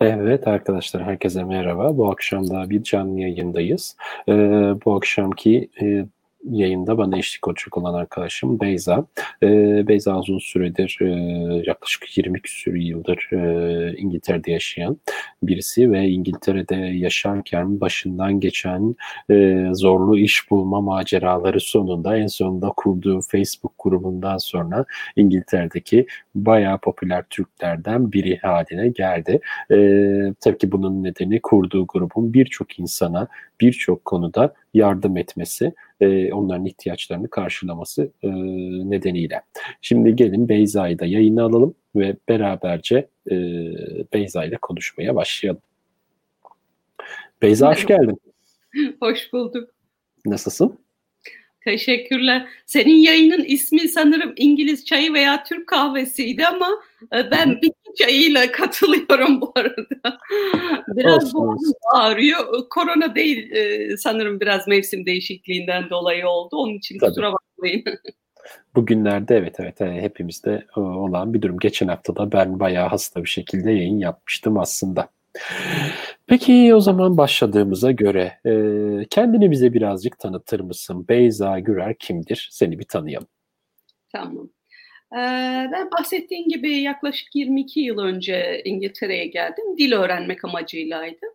Evet arkadaşlar herkese merhaba. Bu akşam da bir canlı yayındayız. Ee, bu akşamki e, yayında bana eşlik olacak olan arkadaşım Beyza. E, Beyza uzun süredir e, yaklaşık 20 küsur yıldır e, İngiltere'de yaşayan birisi ve İngiltere'de yaşarken başından geçen e, zorlu iş bulma maceraları sonunda en sonunda kurduğu Facebook grubundan sonra İngiltere'deki bayağı popüler Türklerden biri haline geldi. E, tabii ki bunun nedeni kurduğu grubun birçok insana birçok konuda yardım etmesi, e, onların ihtiyaçlarını karşılaması e, nedeniyle. Şimdi gelin Beyza'yı da yayına alalım ve beraberce e, Beyza ile konuşmaya başlayalım. Beyza hoş geldin. Hoş bulduk. Nasılsın? Teşekkürler. Senin yayının ismi sanırım İngiliz çayı veya Türk kahvesiydi ama e, ben bitki çayıyla katılıyorum bu arada. Biraz boğazım ağrıyor. Korona değil e, sanırım biraz mevsim değişikliğinden dolayı oldu. Onun için Tabii. kusura bakmayın. Bugünlerde evet evet yani hepimizde e, olan bir durum. Geçen hafta da ben bayağı hasta bir şekilde yayın yapmıştım aslında. Peki o zaman başladığımıza göre e, kendini bize birazcık tanıtır mısın? Beyza Gürer kimdir? Seni bir tanıyalım. Tamam. Ee, ben bahsettiğim gibi yaklaşık 22 yıl önce İngiltere'ye geldim. Dil öğrenmek amacıylaydı.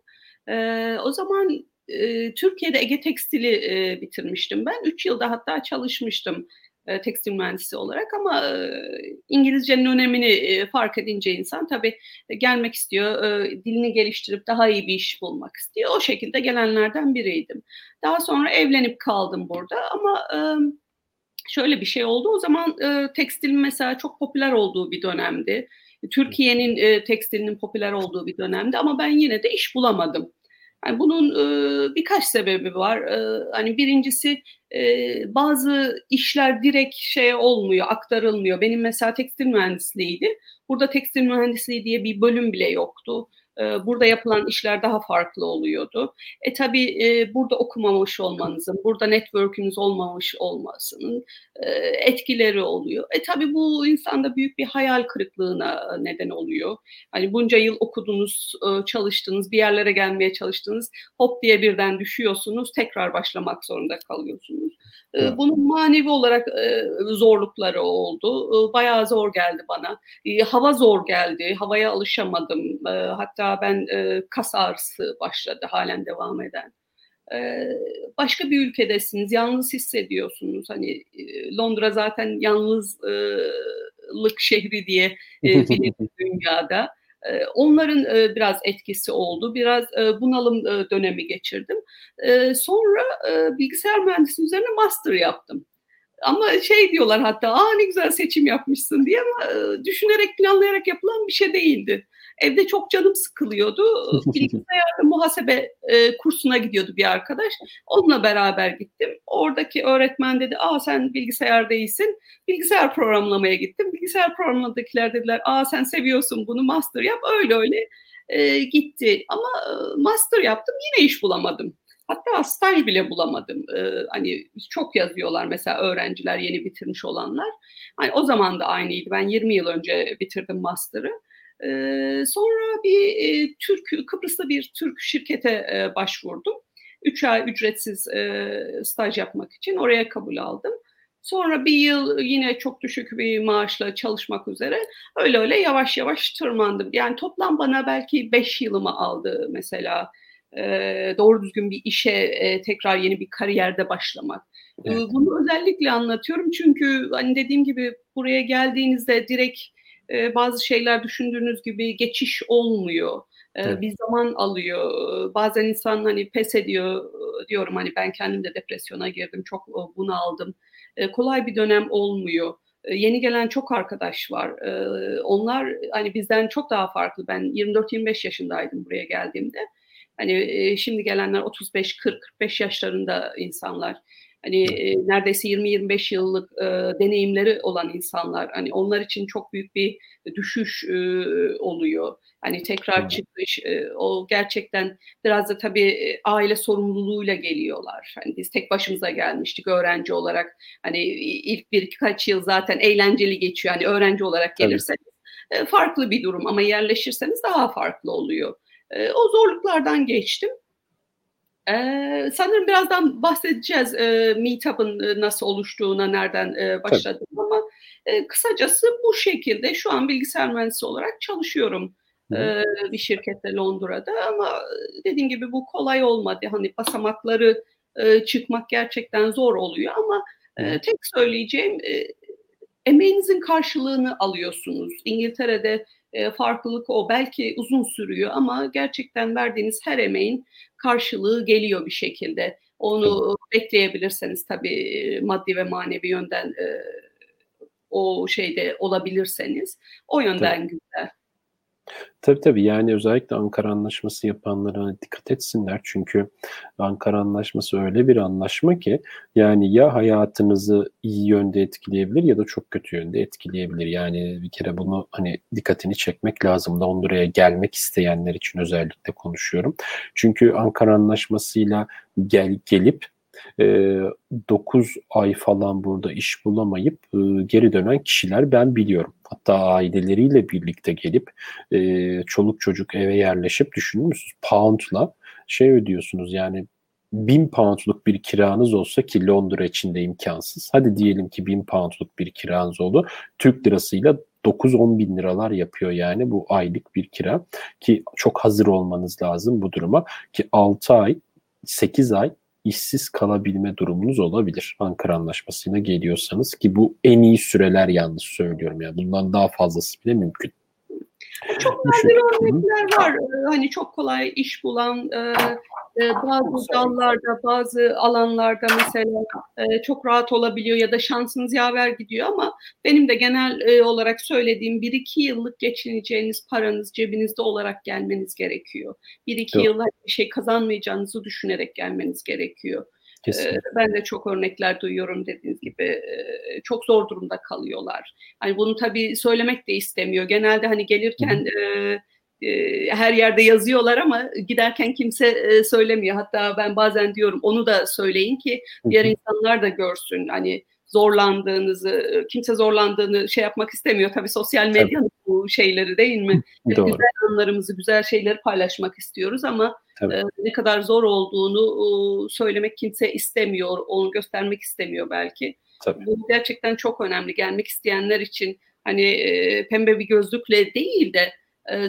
Ee, o zaman e, Türkiye'de Ege Tekstil'i e, bitirmiştim ben. 3 yılda hatta çalışmıştım e, tekstil mühendisi olarak ama e, İngilizcenin önemini e, fark edince insan tabii gelmek istiyor, e, dilini geliştirip daha iyi bir iş bulmak istiyor. O şekilde gelenlerden biriydim. Daha sonra evlenip kaldım burada ama şöyle bir şey oldu. O zaman e, tekstilin mesela çok popüler olduğu bir dönemdi. Türkiye'nin tekstilinin popüler olduğu bir dönemdi ama ben yine de iş bulamadım. Yani bunun e, birkaç sebebi var. E, hani birincisi e, bazı işler direkt şey olmuyor, aktarılmıyor. Benim mesela tekstil mühendisliğiydi. Burada tekstil mühendisliği diye bir bölüm bile yoktu. Ee, burada yapılan işler daha farklı oluyordu. E tabii e, burada okumamış olmanızın, burada network'ünüz olmamış olmasının e, etkileri oluyor. E tabii bu insanda büyük bir hayal kırıklığına neden oluyor. Hani bunca yıl okudunuz, e, çalıştınız, bir yerlere gelmeye çalıştınız. Hop diye birden düşüyorsunuz, tekrar başlamak zorunda kalıyorsunuz. Evet. Bunun manevi olarak zorlukları oldu. Bayağı zor geldi bana. Hava zor geldi. Havaya alışamadım. Hatta ben kas ağrısı başladı halen devam eden. Başka bir ülkedesiniz, yalnız hissediyorsunuz. Hani Londra zaten yalnızlık şehri diye bilinir dünyada. Onların biraz etkisi oldu. Biraz bunalım dönemi geçirdim. Sonra bilgisayar mühendisliği üzerine master yaptım. Ama şey diyorlar hatta aa ne güzel seçim yapmışsın diye ama düşünerek planlayarak yapılan bir şey değildi. Evde çok canım sıkılıyordu. Bilgisayarda muhasebe e, kursuna gidiyordu bir arkadaş. Onunla beraber gittim. Oradaki öğretmen dedi, aa sen bilgisayar değilsin. Bilgisayar programlamaya gittim. Bilgisayar programladakiler dediler, aa sen seviyorsun bunu master yap. Öyle öyle e, gitti. Ama e, master yaptım yine iş bulamadım. Hatta staj bile bulamadım. Ee, hani çok yazıyorlar mesela öğrenciler yeni bitirmiş olanlar. Hani o zaman da aynıydı. Ben 20 yıl önce bitirdim master'ı. Sonra bir e, Türk Kıbrıs'ta bir Türk şirkete e, başvurdum. Üç ay ücretsiz e, staj yapmak için oraya kabul aldım. Sonra bir yıl yine çok düşük bir maaşla çalışmak üzere öyle öyle yavaş yavaş tırmandım. Yani toplam bana belki beş yılımı aldı mesela e, doğru düzgün bir işe e, tekrar yeni bir kariyerde başlamak. Evet. Bunu özellikle anlatıyorum çünkü hani dediğim gibi buraya geldiğinizde direkt e, bazı şeyler düşündüğünüz gibi geçiş olmuyor. E, evet. Bir zaman alıyor. Bazen insan hani pes ediyor diyorum hani ben kendim de depresyona girdim çok bunu aldım. E, kolay bir dönem olmuyor. E, yeni gelen çok arkadaş var. E, onlar hani bizden çok daha farklı. Ben 24-25 yaşındaydım buraya geldiğimde. Hani e, şimdi gelenler 35 40 45 yaşlarında insanlar. Hani e, neredeyse 20-25 yıllık e, deneyimleri olan insanlar. Hani onlar için çok büyük bir düşüş e, oluyor. Hani tekrar çıkış e, o gerçekten biraz da tabii aile sorumluluğuyla geliyorlar. Hani biz tek başımıza gelmiştik öğrenci olarak. Hani ilk birkaç yıl zaten eğlenceli geçiyor. Hani öğrenci olarak gelirsek e, farklı bir durum ama yerleşirseniz daha farklı oluyor. E, o zorluklardan geçtim. Ee, sanırım birazdan bahsedeceğiz e, Meetup'ın e, nasıl oluştuğuna, nereden e, başladığını ama e, kısacası bu şekilde şu an bilgisayar mühendisi olarak çalışıyorum e, bir şirkette Londra'da ama dediğim gibi bu kolay olmadı. Hani basamakları e, çıkmak gerçekten zor oluyor ama e, tek söyleyeceğim e, emeğinizin karşılığını alıyorsunuz. İngiltere'de e, farklılık o. Belki uzun sürüyor ama gerçekten verdiğiniz her emeğin karşılığı geliyor bir şekilde. Onu bekleyebilirseniz tabii maddi ve manevi yönden e, o şeyde olabilirseniz o yönden tabii. güzel. Tabii tabii yani özellikle Ankara Anlaşması yapanlara dikkat etsinler. Çünkü Ankara Anlaşması öyle bir anlaşma ki yani ya hayatınızı iyi yönde etkileyebilir ya da çok kötü yönde etkileyebilir. Yani bir kere bunu hani dikkatini çekmek lazım. Londra'ya gelmek isteyenler için özellikle konuşuyorum. Çünkü Ankara Anlaşması'yla gel, gelip e, 9 ay falan burada iş bulamayıp e, geri dönen kişiler ben biliyorum. Hatta aileleriyle birlikte gelip e, çoluk çocuk eve yerleşip düşünür müsünüz? Pound'la şey ödüyorsunuz yani bin poundluk bir kiranız olsa ki Londra içinde imkansız. Hadi diyelim ki bin poundluk bir kiranız oldu. Türk lirasıyla 9-10 bin liralar yapıyor yani bu aylık bir kira ki çok hazır olmanız lazım bu duruma ki 6 ay 8 ay işsiz kalabilme durumunuz olabilir. Ankara Anlaşması'na geliyorsanız ki bu en iyi süreler yalnız söylüyorum yani bundan daha fazlası bile mümkün. Çok nadir örnekler var. Ee, hani çok kolay iş bulan, e, e, bazı dallarda, bazı alanlarda mesela e, çok rahat olabiliyor ya da şansınız yaver gidiyor ama benim de genel olarak söylediğim bir iki yıllık geçineceğiniz paranız cebinizde olarak gelmeniz gerekiyor. Bir iki yıl bir şey kazanmayacağınızı düşünerek gelmeniz gerekiyor. Kesinlikle. Ben de çok örnekler duyuyorum dediğiniz gibi çok zor durumda kalıyorlar. Hani bunu tabii söylemek de istemiyor. Genelde hani gelirken e, her yerde yazıyorlar ama giderken kimse e, söylemiyor. Hatta ben bazen diyorum onu da söyleyin ki diğer insanlar da görsün. Hani zorlandığınızı, kimse zorlandığını şey yapmak istemiyor. Tabii sosyal medyanın bu şeyleri değil mi? Doğru. Güzel anlarımızı, güzel şeyleri paylaşmak istiyoruz ama Tabii. ne kadar zor olduğunu söylemek kimse istemiyor, onu göstermek istemiyor belki. Tabii. Bu gerçekten çok önemli. Gelmek isteyenler için hani pembe bir gözlükle değil de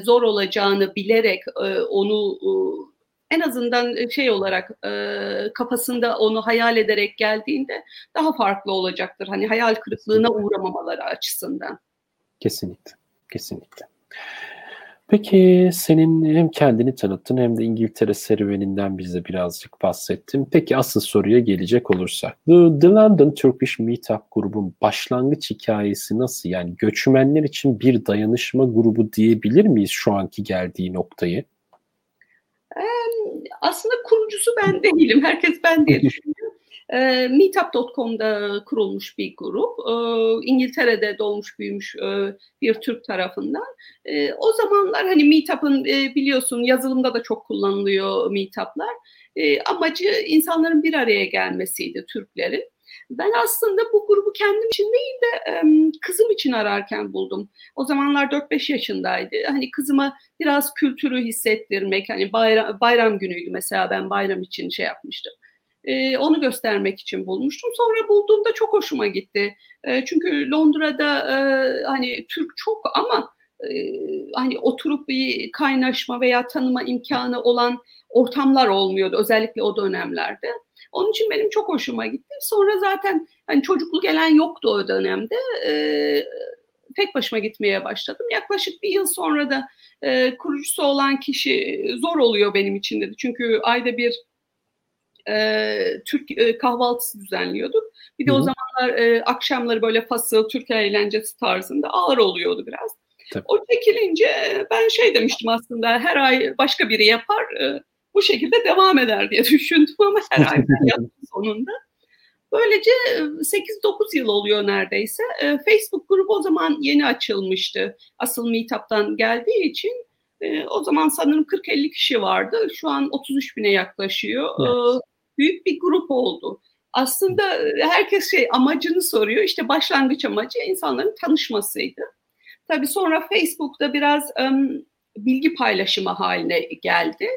zor olacağını bilerek onu en azından şey olarak kafasında onu hayal ederek geldiğinde daha farklı olacaktır. Hani hayal kırıklığına uğramamaları açısından. Kesinlikle, kesinlikle. Peki senin hem kendini tanıttın hem de İngiltere serüveninden bize birazcık bahsettin. Peki asıl soruya gelecek olursak. The, The London Turkish Meetup grubun başlangıç hikayesi nasıl? Yani göçmenler için bir dayanışma grubu diyebilir miyiz şu anki geldiği noktayı? Aslında kurucusu ben değilim. Herkes ben diye düşünüyor. E, Meetup.com'da kurulmuş bir grup. E, İngiltere'de doğmuş büyümüş e, bir Türk tarafından. E, o zamanlar hani Meetup'ın e, biliyorsun yazılımda da çok kullanılıyor Meetup'lar. E, amacı insanların bir araya gelmesiydi Türklerin. Ben aslında bu grubu kendim için değil de kızım için ararken buldum. O zamanlar 4-5 yaşındaydı. Hani kızıma biraz kültürü hissettirmek, hani bayram, bayram günüydü mesela ben bayram için şey yapmıştım. E, onu göstermek için bulmuştum. Sonra bulduğumda çok hoşuma gitti. E, çünkü Londra'da e, hani Türk çok ama e, hani oturup bir kaynaşma veya tanıma imkanı olan ortamlar olmuyordu özellikle o dönemlerde. Onun için benim çok hoşuma gitti. Sonra zaten hani çocuklu gelen yoktu o dönemde. E, tek başıma gitmeye başladım. Yaklaşık bir yıl sonra da e, kurucusu olan kişi zor oluyor benim için dedi. Çünkü ayda bir e, Türk e, kahvaltısı düzenliyorduk. Bir de Hı-hı. o zamanlar e, akşamları böyle fasıl Türk eğlencesi tarzında ağır oluyordu biraz. Tabii. O çekilince ben şey demiştim aslında her ay başka biri yapar e, bu şekilde devam eder diye düşündüm ama her ay sonunda. Böylece 8-9 yıl oluyor neredeyse. E, Facebook grubu o zaman yeni açılmıştı. Asıl Meetup'tan geldiği için e, o zaman sanırım 40-50 kişi vardı. Şu an 33 bine yaklaşıyor. Evet büyük bir grup oldu. Aslında e, herkes şey amacını soruyor. İşte başlangıç amacı insanların tanışmasıydı. tabii sonra Facebook'ta biraz um, bilgi paylaşımı haline geldi.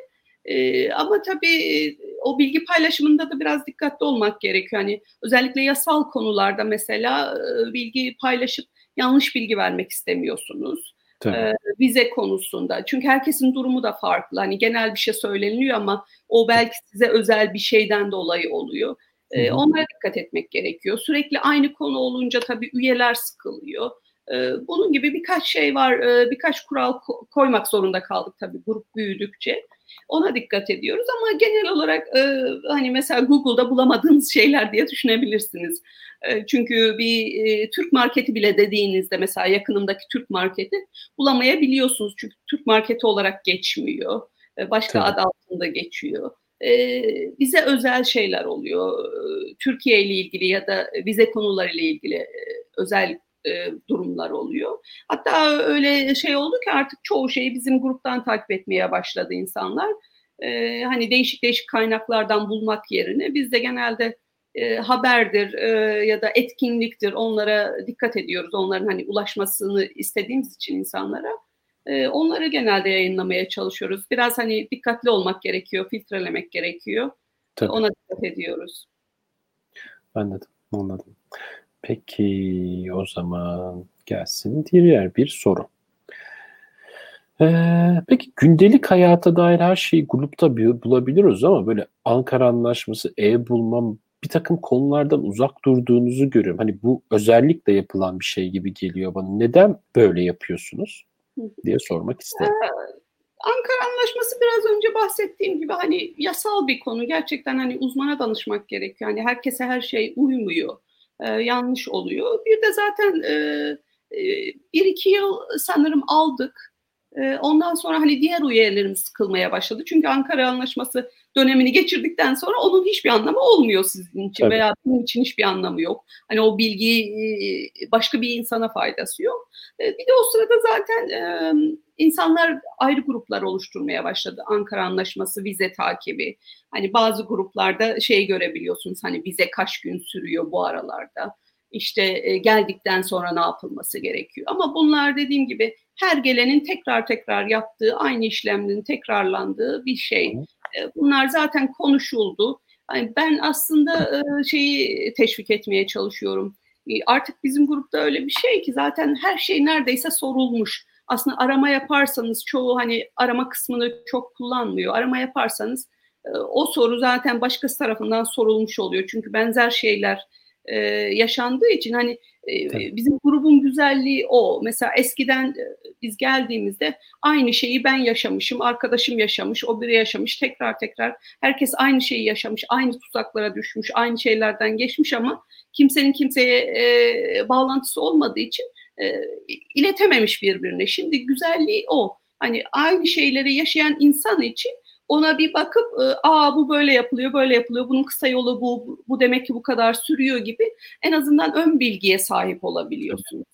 E, ama tabii o bilgi paylaşımında da biraz dikkatli olmak gerekiyor. Hani özellikle yasal konularda mesela e, bilgi paylaşıp yanlış bilgi vermek istemiyorsunuz. E, vize konusunda. Çünkü herkesin durumu da farklı. Hani genel bir şey söyleniliyor ama o belki size özel bir şeyden dolayı oluyor. E, onlara dikkat etmek gerekiyor. Sürekli aynı konu olunca tabii üyeler sıkılıyor. E, bunun gibi birkaç şey var. E, birkaç kural ko- koymak zorunda kaldık tabii grup büyüdükçe. Ona dikkat ediyoruz ama genel olarak e, hani mesela Google'da bulamadığınız şeyler diye düşünebilirsiniz. E, çünkü bir e, Türk marketi bile dediğinizde mesela yakınımdaki Türk marketi bulamayabiliyorsunuz. Çünkü Türk marketi olarak geçmiyor. E, başka Tabii. ad altında geçiyor. E, bize özel şeyler oluyor. E, Türkiye ile ilgili ya da vize konularıyla ilgili e, özel e, durumlar oluyor. Hatta öyle şey oldu ki artık çoğu şeyi bizim gruptan takip etmeye başladı insanlar. E, hani değişik değişik kaynaklardan bulmak yerine biz de genelde e, haberdir e, ya da etkinliktir onlara dikkat ediyoruz. Onların hani ulaşmasını istediğimiz için insanlara. E, onları genelde yayınlamaya çalışıyoruz. Biraz hani dikkatli olmak gerekiyor, filtrelemek gerekiyor. Tabii. Ona dikkat ediyoruz. Anladım, anladım. Peki o zaman gelsin diğer bir soru. Ee, peki gündelik hayata dair her şeyi grupta bulabiliyoruz ama böyle Ankara Anlaşması, ev bulmam bir takım konulardan uzak durduğunuzu görüyorum. Hani bu özellikle yapılan bir şey gibi geliyor bana. Neden böyle yapıyorsunuz diye sormak isterim. Ee, Ankara Anlaşması biraz önce bahsettiğim gibi hani yasal bir konu. Gerçekten hani uzmana danışmak gerekiyor. Hani herkese her şey uymuyor e, yanlış oluyor. Bir de zaten e, e, bir iki yıl sanırım aldık. E, ondan sonra hani diğer üyelerimiz sıkılmaya başladı. Çünkü Ankara Anlaşması dönemini geçirdikten sonra onun hiçbir anlamı olmuyor sizin için Tabii. veya benim için hiçbir anlamı yok. Hani o bilgi başka bir insana faydası yok. Bir de o sırada zaten insanlar ayrı gruplar oluşturmaya başladı. Ankara Anlaşması, vize takibi. Hani bazı gruplarda şey görebiliyorsunuz hani vize kaç gün sürüyor bu aralarda. İşte geldikten sonra ne yapılması gerekiyor. Ama bunlar dediğim gibi her gelenin tekrar tekrar yaptığı, aynı işlemlerin tekrarlandığı bir şey. Bunlar zaten konuşuldu. Yani ben aslında şeyi teşvik etmeye çalışıyorum. Artık bizim grupta öyle bir şey ki zaten her şey neredeyse sorulmuş. Aslında arama yaparsanız çoğu hani arama kısmını çok kullanmıyor. Arama yaparsanız o soru zaten başkası tarafından sorulmuş oluyor. Çünkü benzer şeyler yaşandığı için hani Tabii. Bizim grubun güzelliği o. Mesela eskiden biz geldiğimizde aynı şeyi ben yaşamışım, arkadaşım yaşamış, o biri yaşamış, tekrar tekrar herkes aynı şeyi yaşamış, aynı tuzaklara düşmüş, aynı şeylerden geçmiş ama kimsenin kimseye e, bağlantısı olmadığı için e, iletememiş birbirine. Şimdi güzelliği o. Hani aynı şeyleri yaşayan insan için ona bir bakıp aa bu böyle yapılıyor, böyle yapılıyor, bunun kısa yolu bu, bu demek ki bu kadar sürüyor gibi en azından ön bilgiye sahip olabiliyorsunuz.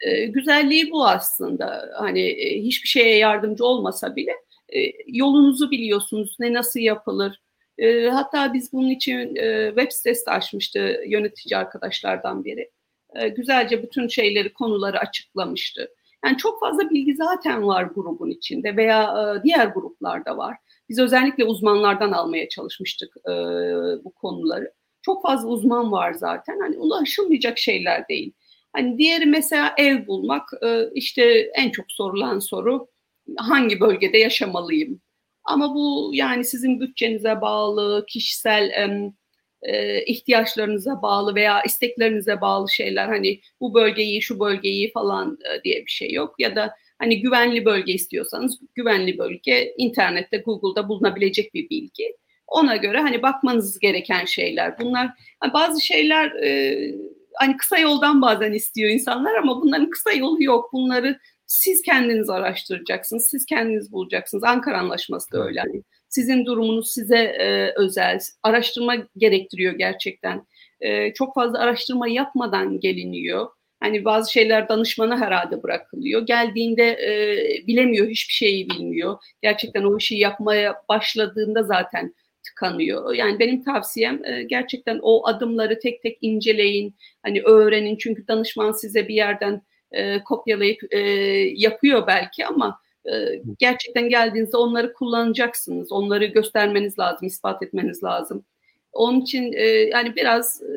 Ee, güzelliği bu aslında. Hani e, hiçbir şeye yardımcı olmasa bile e, yolunuzu biliyorsunuz, ne nasıl yapılır. E, hatta biz bunun için e, web sitesi açmıştı yönetici arkadaşlardan biri. E, güzelce bütün şeyleri, konuları açıklamıştı. Yani çok fazla bilgi zaten var grubun içinde veya e, diğer gruplarda var. Biz özellikle uzmanlardan almaya çalışmıştık e, bu konuları. Çok fazla uzman var zaten. Hani ulaşılmayacak şeyler değil. Hani diğeri mesela ev bulmak. E, işte en çok sorulan soru hangi bölgede yaşamalıyım? Ama bu yani sizin bütçenize bağlı, kişisel e, ihtiyaçlarınıza bağlı veya isteklerinize bağlı şeyler. Hani bu bölgeyi, şu bölgeyi falan e, diye bir şey yok. Ya da Hani güvenli bölge istiyorsanız güvenli bölge internette Google'da bulunabilecek bir bilgi. Ona göre hani bakmanız gereken şeyler. Bunlar hani bazı şeyler e, hani kısa yoldan bazen istiyor insanlar ama bunların kısa yolu yok. Bunları siz kendiniz araştıracaksınız, siz kendiniz bulacaksınız. Ankara Anlaşması da öyle. Yani sizin durumunuz size e, özel, araştırma gerektiriyor gerçekten. E, çok fazla araştırma yapmadan geliniyor. Hani bazı şeyler danışmana herhalde bırakılıyor. Geldiğinde e, bilemiyor, hiçbir şeyi bilmiyor. Gerçekten o işi yapmaya başladığında zaten tıkanıyor. Yani benim tavsiyem e, gerçekten o adımları tek tek inceleyin, hani öğrenin. Çünkü danışman size bir yerden e, kopyalayıp e, yapıyor belki ama e, gerçekten geldiğinizde onları kullanacaksınız. Onları göstermeniz lazım, ispat etmeniz lazım. Onun için e, yani biraz e,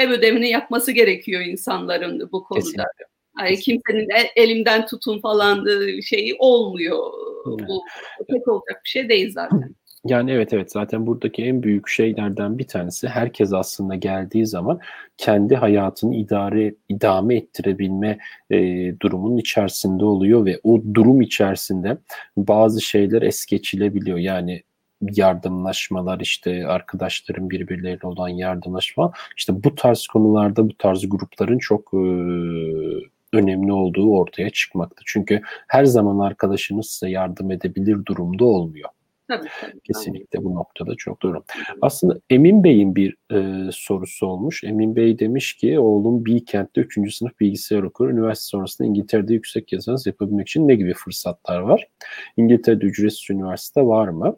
ev ödevini yapması gerekiyor insanların bu konuda. Kesinlikle. Yani kimsenin elimden tutun falan şeyi olmuyor. Evet. Bu pek olacak bir şey değil zaten. Yani evet evet zaten buradaki en büyük şeylerden bir tanesi herkes aslında geldiği zaman kendi hayatını idare idame ettirebilme e, durumunun içerisinde oluyor ve o durum içerisinde bazı şeyler es geçilebiliyor. Yani yardımlaşmalar işte arkadaşların birbirleriyle olan yardımlaşma işte bu tarz konularda bu tarz grupların çok e, önemli olduğu ortaya çıkmakta. Çünkü her zaman arkadaşınız size yardım edebilir durumda olmuyor. Tabii, tabii. Kesinlikle bu noktada çok doğru. Aslında Emin Bey'in bir e, sorusu olmuş. Emin Bey demiş ki oğlum Bilkent'te 3. sınıf bilgisayar okur. Üniversite sonrasında İngiltere'de yüksek lisans yapabilmek için ne gibi fırsatlar var? İngiltere'de ücretsiz üniversite var mı?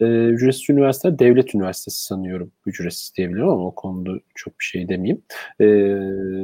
E, ücretsiz üniversite devlet üniversitesi sanıyorum ücretsiz diyebilirim ama o konuda çok bir şey demeyeyim. E,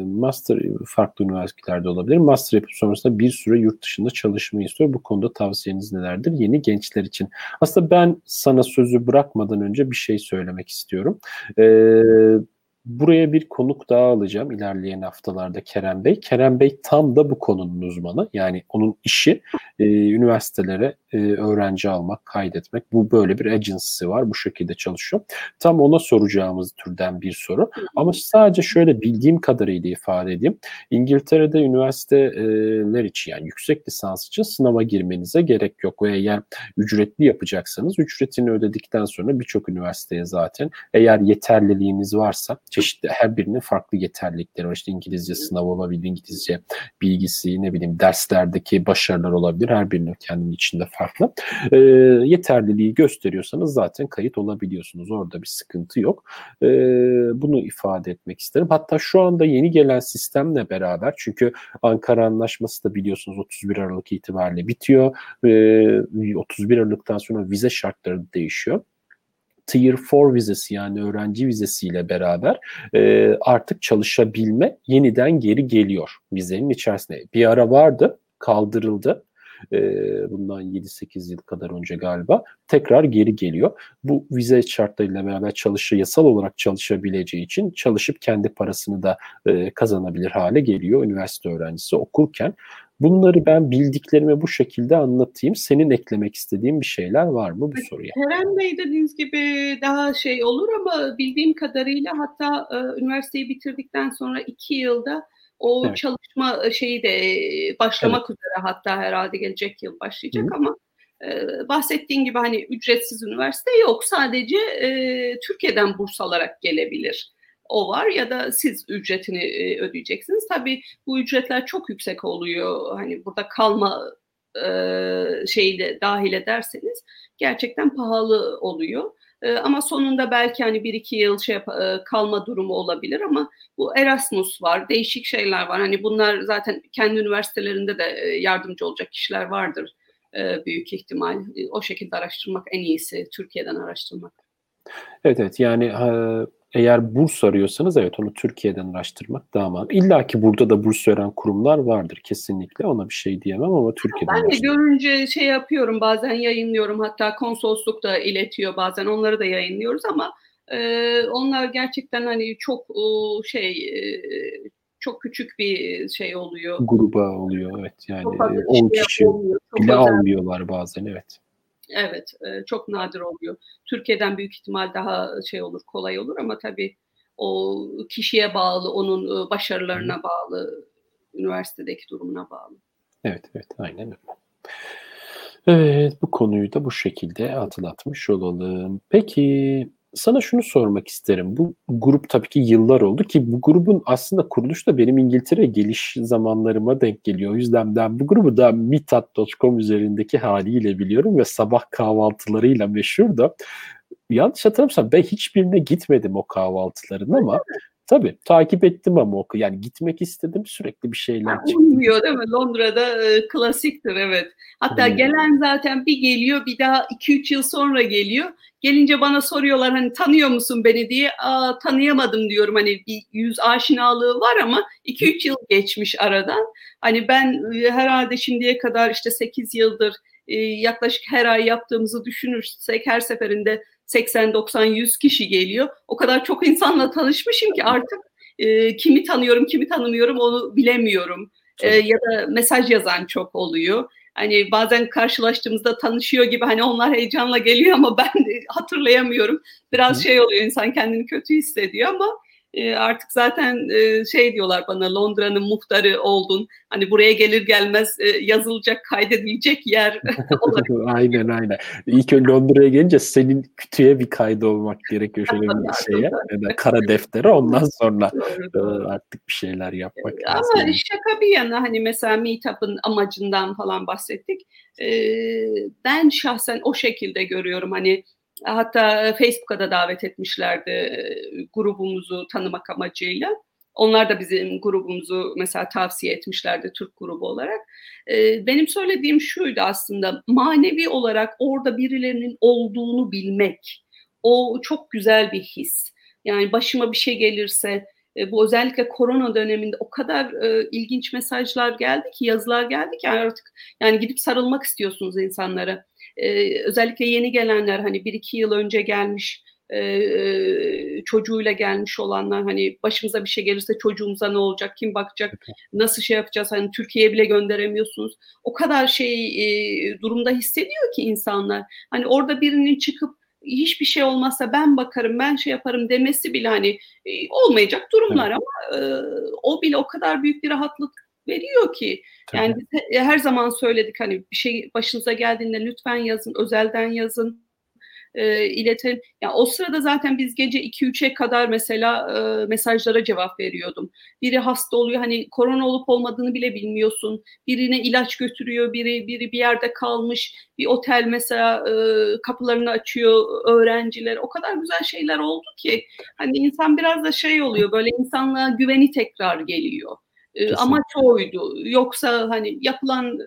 master farklı üniversitelerde olabilir. Master yapıp sonrasında bir süre yurt dışında çalışmayı istiyor. Bu konuda tavsiyeniz nelerdir? Yeni gençler için. Aslında ben sana sözü bırakmadan önce bir şey söylemek istiyorum. Eee Buraya bir konuk daha alacağım ilerleyen haftalarda Kerem Bey. Kerem Bey tam da bu konunun uzmanı. Yani onun işi e, üniversitelere e, öğrenci almak, kaydetmek. Bu böyle bir agency var. Bu şekilde çalışıyor. Tam ona soracağımız türden bir soru. Ama sadece şöyle bildiğim kadarıyla ifade edeyim. İngiltere'de üniversiteler için yani yüksek lisans için sınava girmenize gerek yok. Ve eğer ücretli yapacaksanız ücretini ödedikten sonra birçok üniversiteye zaten eğer yeterliliğiniz varsa çeşitli her birinin farklı yeterlilikleri var. İşte İngilizce sınav olabilir, İngilizce bilgisi, ne bileyim derslerdeki başarılar olabilir. Her birinin kendinin içinde farklı. E, yeterliliği gösteriyorsanız zaten kayıt olabiliyorsunuz. Orada bir sıkıntı yok. E, bunu ifade etmek isterim. Hatta şu anda yeni gelen sistemle beraber çünkü Ankara Anlaşması da biliyorsunuz 31 Aralık itibariyle bitiyor. E, 31 Aralık'tan sonra vize şartları değişiyor. Tier 4 vizesi yani öğrenci vizesiyle beraber e, artık çalışabilme yeniden geri geliyor vizenin içerisine. Bir ara vardı, kaldırıldı. E, bundan 7-8 yıl kadar önce galiba tekrar geri geliyor. Bu vize şartlarıyla beraber çalışı yasal olarak çalışabileceği için çalışıp kendi parasını da e, kazanabilir hale geliyor üniversite öğrencisi okurken. Bunları ben bildiklerimi bu şekilde anlatayım. Senin eklemek istediğin bir şeyler var mı bu soruya? Kerem Bey dediğiniz gibi daha şey olur ama bildiğim kadarıyla hatta e, üniversiteyi bitirdikten sonra iki yılda o evet. çalışma şeyi de başlamak evet. üzere hatta herhalde gelecek yıl başlayacak Hı. ama e, bahsettiğin gibi hani ücretsiz üniversite yok. Sadece e, Türkiye'den burs alarak gelebilir o var ya da siz ücretini e, ödeyeceksiniz. Tabii bu ücretler çok yüksek oluyor. Hani burada kalma e, şeyi de dahil ederseniz gerçekten pahalı oluyor. E, ama sonunda belki hani bir iki yıl şey e, kalma durumu olabilir ama bu Erasmus var, değişik şeyler var. Hani bunlar zaten kendi üniversitelerinde de e, yardımcı olacak kişiler vardır e, büyük ihtimal. E, o şekilde araştırmak en iyisi, Türkiye'den araştırmak. Evet evet yani eğer burs arıyorsanız evet onu Türkiye'den araştırmak daha mantıklı. İlla ki burada da burs veren kurumlar vardır kesinlikle. Ona bir şey diyemem ama Türkiye'den Ben de görünce şey yapıyorum bazen yayınlıyorum. Hatta konsolosluk da iletiyor bazen. Onları da yayınlıyoruz ama e, onlar gerçekten hani çok e, şey e, çok küçük bir şey oluyor. Gruba oluyor evet. Yani 10 şey kişi bile almıyorlar bazen evet. Evet, e, çok nadir oluyor. Türkiye'den büyük ihtimal daha şey olur, kolay olur ama tabii o kişiye bağlı, onun başarılarına bağlı, üniversitedeki durumuna bağlı. Evet, evet, aynen öyle. Evet, bu konuyu da bu şekilde hatırlatmış olalım. Peki, sana şunu sormak isterim. Bu grup tabii ki yıllar oldu ki bu grubun aslında kuruluşu da benim İngiltere geliş zamanlarıma denk geliyor. O yüzden ben bu grubu da mitat.com üzerindeki haliyle biliyorum ve sabah kahvaltılarıyla meşhur da. Yanlış hatırlamıyorsam ben hiçbirine gitmedim o kahvaltıların ama Tabii takip ettim ama o yani gitmek istedim sürekli bir şeyler çıktı. Olmuyor değil mi? Londra'da e, klasiktir evet. Hatta hmm. gelen zaten bir geliyor bir daha 2-3 yıl sonra geliyor. Gelince bana soruyorlar hani tanıyor musun beni diye. Aa, tanıyamadım diyorum hani bir yüz aşinalığı var ama 2-3 yıl geçmiş aradan. Hani ben e, herhalde şimdiye kadar işte 8 yıldır e, yaklaşık her ay yaptığımızı düşünürsek her seferinde 80, 90, 100 kişi geliyor. O kadar çok insanla tanışmışım ki artık e, kimi tanıyorum, kimi tanımıyorum onu bilemiyorum. E, ya da mesaj yazan çok oluyor. Hani bazen karşılaştığımızda tanışıyor gibi hani onlar heyecanla geliyor ama ben hatırlayamıyorum. Biraz Hı. şey oluyor insan kendini kötü hissediyor ama e, artık zaten e, şey diyorlar bana Londra'nın muhtarı oldun. Hani buraya gelir gelmez e, yazılacak, kaydedilecek yer aynen aynen. İlk Londra'ya gelince senin kütüye bir kaydı olmak gerekiyor şöyle bir şeye. Yani kara deftere ondan sonra artık bir şeyler yapmak Ama lazım. şaka bir yana hani mesela Meetup'ın amacından falan bahsettik. Ben şahsen o şekilde görüyorum hani Hatta Facebook'a da davet etmişlerdi grubumuzu tanımak amacıyla. Onlar da bizim grubumuzu mesela tavsiye etmişlerdi Türk grubu olarak. Benim söylediğim şuydu aslında manevi olarak orada birilerinin olduğunu bilmek. O çok güzel bir his. Yani başıma bir şey gelirse bu özellikle korona döneminde o kadar ilginç mesajlar geldi ki yazılar geldi ki artık yani gidip sarılmak istiyorsunuz insanlara e, özellikle yeni gelenler hani bir iki yıl önce gelmiş e, çocuğuyla gelmiş olanlar hani başımıza bir şey gelirse çocuğumuza ne olacak, kim bakacak, nasıl şey yapacağız hani Türkiye'ye bile gönderemiyorsunuz. O kadar şey e, durumda hissediyor ki insanlar. Hani orada birinin çıkıp hiçbir şey olmazsa ben bakarım, ben şey yaparım demesi bile hani e, olmayacak durumlar evet. ama e, o bile o kadar büyük bir rahatlık veriyor ki. Tabii. Yani her zaman söyledik hani bir şey başınıza geldiğinde lütfen yazın, özelden yazın e, iletelim. Yani o sırada zaten biz gece 2-3'e kadar mesela e, mesajlara cevap veriyordum. Biri hasta oluyor hani korona olup olmadığını bile bilmiyorsun. Birine ilaç götürüyor, biri biri bir yerde kalmış. Bir otel mesela e, kapılarını açıyor öğrenciler. O kadar güzel şeyler oldu ki hani insan biraz da şey oluyor böyle insanlığa güveni tekrar geliyor. Kesinlikle. Amaç oydu. Yoksa hani yapılan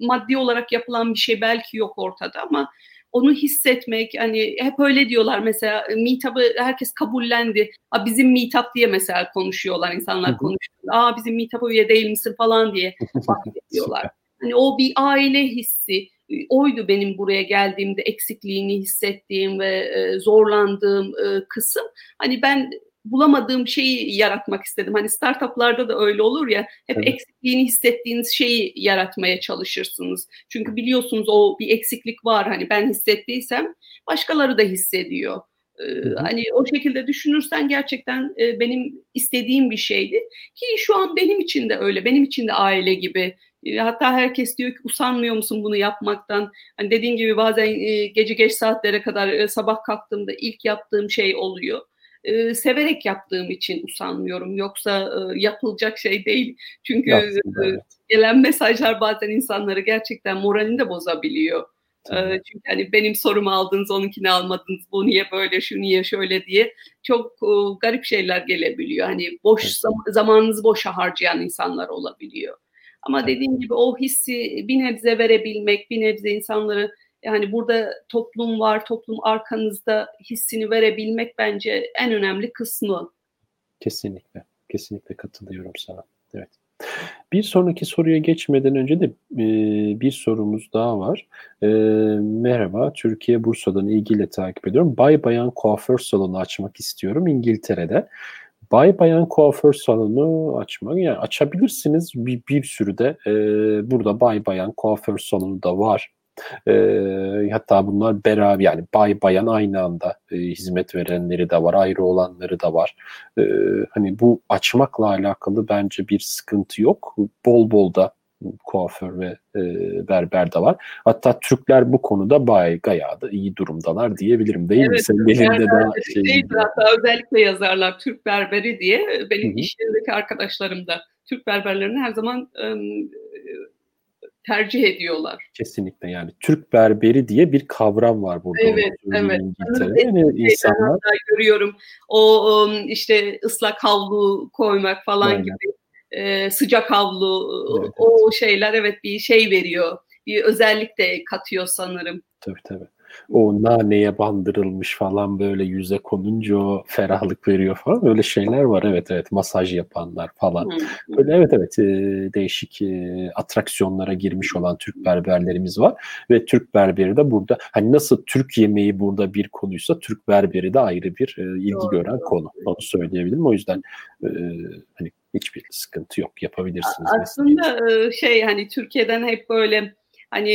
maddi olarak yapılan bir şey belki yok ortada ama onu hissetmek hani hep öyle diyorlar mesela meetup'ı herkes kabullendi. A bizim meetup diye mesela konuşuyorlar insanlar konuşuyor. Aa bizim meetup'a üye değil misin falan diye bahsediyorlar. hani o bir aile hissi oydu benim buraya geldiğimde eksikliğini hissettiğim ve zorlandığım kısım. Hani ben bulamadığım şeyi yaratmak istedim. Hani startuplarda da öyle olur ya hep evet. eksikliğini hissettiğiniz şeyi yaratmaya çalışırsınız. Çünkü biliyorsunuz o bir eksiklik var. Hani ben hissettiysem başkaları da hissediyor. Ee, hani o şekilde düşünürsen gerçekten e, benim istediğim bir şeydi. Ki şu an benim için de öyle. Benim için de aile gibi. E, hatta herkes diyor ki usanmıyor musun bunu yapmaktan? Hani dediğin gibi bazen e, gece geç saatlere kadar e, sabah kalktığımda ilk yaptığım şey oluyor e, severek yaptığım için usanmıyorum. Yoksa e, yapılacak şey değil. Çünkü e, gelen mesajlar bazen insanları gerçekten moralini de bozabiliyor. E, çünkü hani benim sorumu aldınız, onunkini almadınız, bu niye böyle, şu niye şöyle diye çok e, garip şeyler gelebiliyor. Hani boş zam- zamanınızı boşa harcayan insanlar olabiliyor. Ama dediğim gibi o hissi bir nebze verebilmek, bir nebze insanları yani burada toplum var, toplum arkanızda hissini verebilmek bence en önemli kısmı. Kesinlikle, kesinlikle katılıyorum sana. Evet. Bir sonraki soruya geçmeden önce de e, bir sorumuz daha var. E, merhaba, Türkiye Bursa'dan ilgiyle takip ediyorum. Bay Bayan kuaför salonu açmak istiyorum İngiltere'de. Bay Bayan kuaför salonu açmak, yani açabilirsiniz bir, bir sürü de e, burada Bay Bayan kuaför salonu da var. E, hatta bunlar beraber yani bay bayan aynı anda e, hizmet verenleri de var, ayrı olanları da var. E, hani bu açmakla alakalı bence bir sıkıntı yok. Bol bol da kuaför ve e, berber de var. Hatta Türkler bu konuda bayağı gayağı da iyi durumdalar diyebilirim değil evet, mi? Senin elinde daha şey. Şeydir, hatta özellikle yazarlar Türk berberi diye. Benim Hı-hı. iş yerindeki arkadaşlarım da Türk berberlerini her zaman ıı, tercih ediyorlar. Kesinlikle yani Türk berberi diye bir kavram var burada. Evet, evet. Yani insanlar görüyorum o işte ıslak havlu koymak falan Aynen. gibi e, sıcak havlu evet, o evet. şeyler evet bir şey veriyor. Bir özellik de katıyor sanırım. Tabii tabii o naneye bandırılmış falan böyle yüze konunca o ferahlık veriyor falan. Öyle şeyler var. Evet evet. Masaj yapanlar falan. Böyle evet evet e, değişik e, atraksiyonlara girmiş olan Türk berberlerimiz var. Ve Türk berberi de burada hani nasıl Türk yemeği burada bir konuysa Türk berberi de ayrı bir e, ilgi doğru, gören doğru. konu. Onu söyleyebilirim. O yüzden e, hani hiçbir sıkıntı yok. Yapabilirsiniz. Aslında mesela. şey hani Türkiye'den hep böyle hani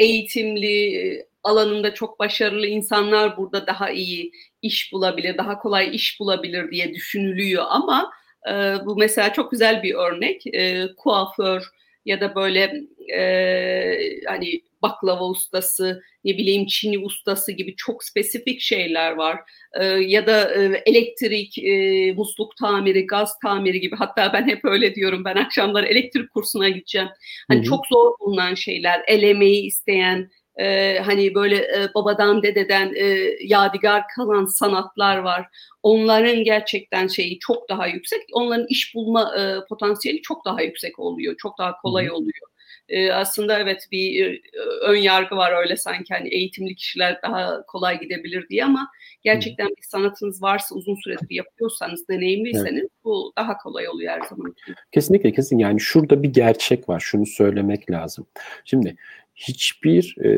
eğitimli alanında çok başarılı insanlar burada daha iyi iş bulabilir, daha kolay iş bulabilir diye düşünülüyor ama e, bu mesela çok güzel bir örnek. E, kuaför ya da böyle e, hani baklava ustası, ne bileyim çini ustası gibi çok spesifik şeyler var. E, ya da e, elektrik, e, musluk tamiri, gaz tamiri gibi. Hatta ben hep öyle diyorum. Ben akşamlar elektrik kursuna gideceğim. Hani Hı-hı. çok zor bulunan şeyler, el emeği isteyen, e, hani böyle e, babadan dededen e, yadigar kalan sanatlar var. Onların gerçekten şeyi çok daha yüksek. Onların iş bulma e, potansiyeli çok daha yüksek oluyor. Çok daha kolay oluyor. E, aslında evet bir e, ön yargı var öyle sanki hani eğitimli kişiler daha kolay gidebilir diye ama gerçekten bir sanatınız varsa uzun süredir yapıyorsanız deneyimliyseniz evet. bu daha kolay oluyor her zaman. Kesinlikle kesin yani şurada bir gerçek var şunu söylemek lazım. Şimdi hiçbir e,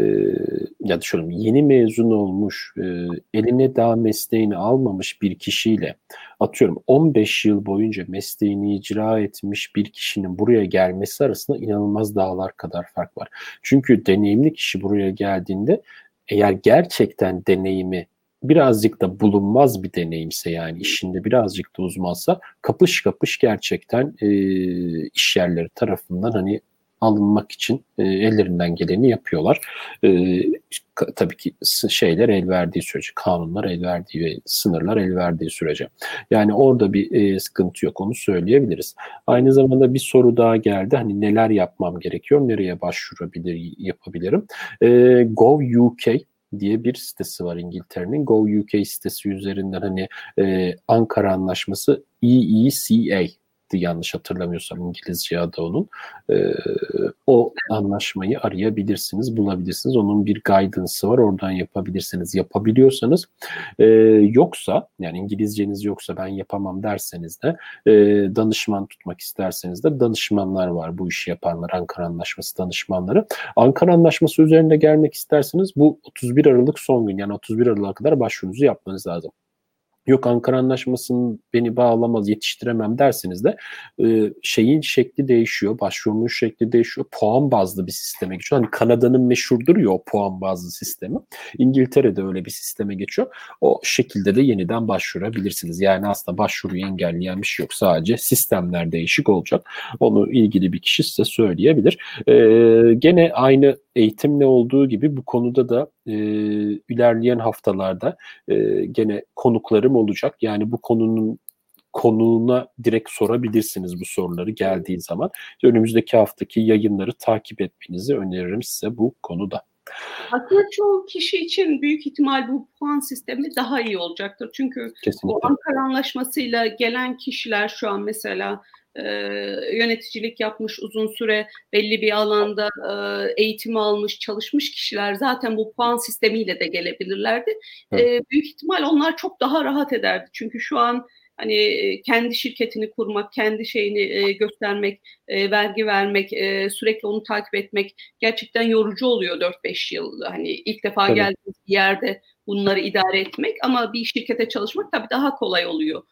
ya da yeni mezun olmuş, e, eline daha mesleğini almamış bir kişiyle atıyorum 15 yıl boyunca mesleğini icra etmiş bir kişinin buraya gelmesi arasında inanılmaz dağlar kadar fark var. Çünkü deneyimli kişi buraya geldiğinde eğer gerçekten deneyimi birazcık da bulunmaz bir deneyimse yani işinde birazcık da uzmansa kapış kapış gerçekten e, iş yerleri tarafından hani alınmak için e, ellerinden geleni yapıyorlar. E, tabii ki şeyler el verdiği sürece, kanunlar el verdiği ve sınırlar el verdiği sürece. Yani orada bir e, sıkıntı yok onu söyleyebiliriz. Aynı zamanda bir soru daha geldi. Hani neler yapmam gerekiyor, nereye başvurabilir, yapabilirim? E, Go UK diye bir sitesi var İngiltere'nin. Go UK sitesi üzerinden hani e, Ankara Anlaşması EECA yanlış hatırlamıyorsam İngilizce adı onun. E, o anlaşmayı arayabilirsiniz, bulabilirsiniz. Onun bir guidance'ı var. Oradan yapabilirsiniz. Yapabiliyorsanız e, yoksa yani İngilizceniz yoksa ben yapamam derseniz de e, danışman tutmak isterseniz de danışmanlar var. Bu işi yapanlar Ankara Anlaşması danışmanları. Ankara Anlaşması üzerinde gelmek isterseniz bu 31 Aralık son gün yani 31 Aralık'a kadar başvurunuzu yapmanız lazım yok Ankara Anlaşması'nın beni bağlamaz, yetiştiremem derseniz de e, şeyin şekli değişiyor, başvurunun şekli değişiyor. Puan bazlı bir sisteme geçiyor. Hani Kanada'nın meşhurdur ya o puan bazlı sistemi. İngiltere'de öyle bir sisteme geçiyor. O şekilde de yeniden başvurabilirsiniz. Yani aslında başvuruyu engelleyen bir şey yok. Sadece sistemler değişik olacak. Onu ilgili bir kişi size söyleyebilir. E, gene aynı eğitimle olduğu gibi bu konuda da e, ilerleyen haftalarda e, gene konuklarım olacak. Yani bu konunun konuğuna direkt sorabilirsiniz bu soruları geldiği zaman. Önümüzdeki haftaki yayınları takip etmenizi öneririm size bu konuda. Aslında çoğu kişi için büyük ihtimal bu puan sistemi daha iyi olacaktır. Çünkü Kesinlikle. bu Ankara Anlaşması'yla gelen kişiler şu an mesela e, yöneticilik yapmış uzun süre belli bir alanda e, eğitim almış, çalışmış kişiler zaten bu puan sistemiyle de gelebilirlerdi. E, büyük ihtimal onlar çok daha rahat ederdi. Çünkü şu an hani kendi şirketini kurmak, kendi şeyini e, göstermek, e, vergi vermek, e, sürekli onu takip etmek gerçekten yorucu oluyor 4-5 yıl. Hani ilk defa tabii. geldiğiniz bir yerde bunları idare etmek ama bir şirkete çalışmak tabii daha kolay oluyor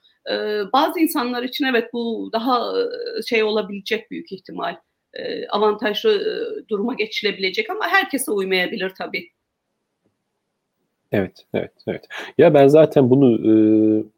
bazı insanlar için evet bu daha şey olabilecek büyük ihtimal. avantajlı duruma geçilebilecek ama herkese uymayabilir tabii. Evet, evet, evet. Ya ben zaten bunu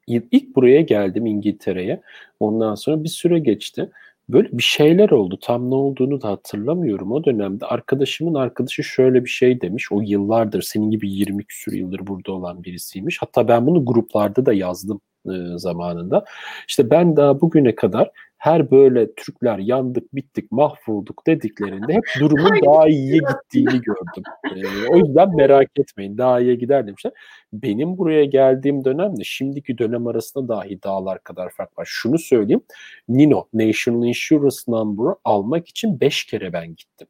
e, ilk buraya geldim İngiltere'ye. Ondan sonra bir süre geçti. Böyle bir şeyler oldu. Tam ne olduğunu da hatırlamıyorum. O dönemde arkadaşımın arkadaşı şöyle bir şey demiş. O yıllardır senin gibi 20 küsur yıldır burada olan birisiymiş. Hatta ben bunu gruplarda da yazdım e, zamanında. İşte ben daha bugüne kadar her böyle Türkler yandık, bittik, mahvolduk dediklerinde hep durumun daha iyiye gittiğini gördüm. Ee, o yüzden merak etmeyin daha iyiye gider demişler. Benim buraya geldiğim dönemle şimdiki dönem arasında dahi dağlar kadar fark var. Şunu söyleyeyim. Nino, National Insurance Number'ı almak için 5 kere ben gittim.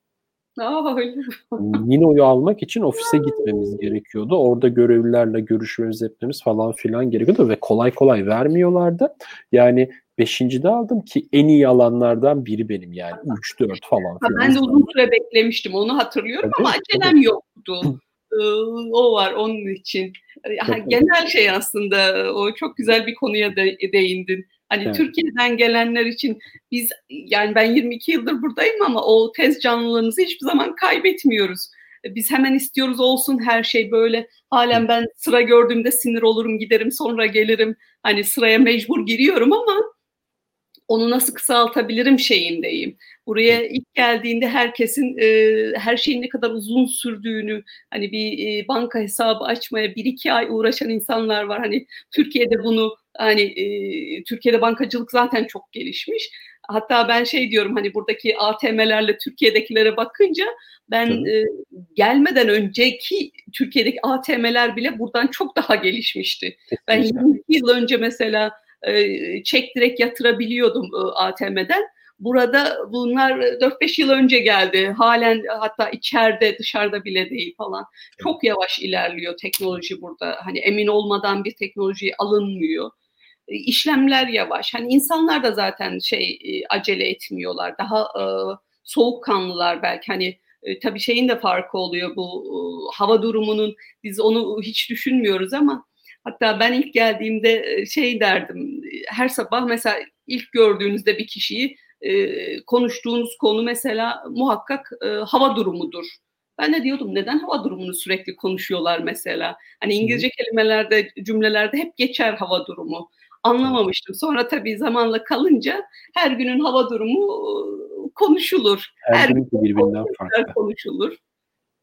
Aa, öyle Nino'yu almak için ofise gitmemiz gerekiyordu. Orada görevlilerle görüşmemiz etmemiz falan filan gerekiyordu ve kolay kolay vermiyorlardı. Yani beşinci de aldım ki en iyi alanlardan biri benim yani. 3-4 falan filan. Ben de uzun süre beklemiştim onu hatırlıyorum tabii, ama acelem tabii. yoktu. o var onun için. Yani genel şey aslında o çok güzel bir konuya de, değindin. Hani evet. Türkiye'den gelenler için biz yani ben 22 yıldır buradayım ama o tez canlılığımızı hiçbir zaman kaybetmiyoruz. Biz hemen istiyoruz olsun her şey böyle. Halen ben sıra gördüğümde sinir olurum giderim sonra gelirim. Hani sıraya mecbur giriyorum ama onu nasıl kısaltabilirim şeyindeyim. Buraya ilk geldiğinde herkesin e, her şeyin ne kadar uzun sürdüğünü, hani bir e, banka hesabı açmaya bir iki ay uğraşan insanlar var. Hani Türkiye'de bunu hani e, Türkiye'de bankacılık zaten çok gelişmiş. Hatta ben şey diyorum hani buradaki ATM'lerle Türkiye'dekilere bakınca ben e, gelmeden önceki Türkiye'deki ATM'ler bile buradan çok daha gelişmişti. Ben 20 yıl önce mesela e, çek direkt yatırabiliyordum e, ATM'den. Burada bunlar 4-5 yıl önce geldi. Halen hatta içeride dışarıda bile değil falan. Çok yavaş ilerliyor teknoloji burada. Hani emin olmadan bir teknoloji alınmıyor. E, işlemler yavaş. Hani insanlar da zaten şey acele etmiyorlar. Daha e, soğukkanlılar belki hani e, tabii şeyin de farkı oluyor bu e, hava durumunun biz onu hiç düşünmüyoruz ama Hatta ben ilk geldiğimde şey derdim, her sabah mesela ilk gördüğünüzde bir kişiyi konuştuğunuz konu mesela muhakkak hava durumudur. Ben de diyordum neden hava durumunu sürekli konuşuyorlar mesela? Hani İngilizce kelimelerde, cümlelerde hep geçer hava durumu. Anlamamıştım. Sonra tabii zamanla kalınca her günün hava durumu konuşulur. Her, her gün birbirinden farklı. konuşulur.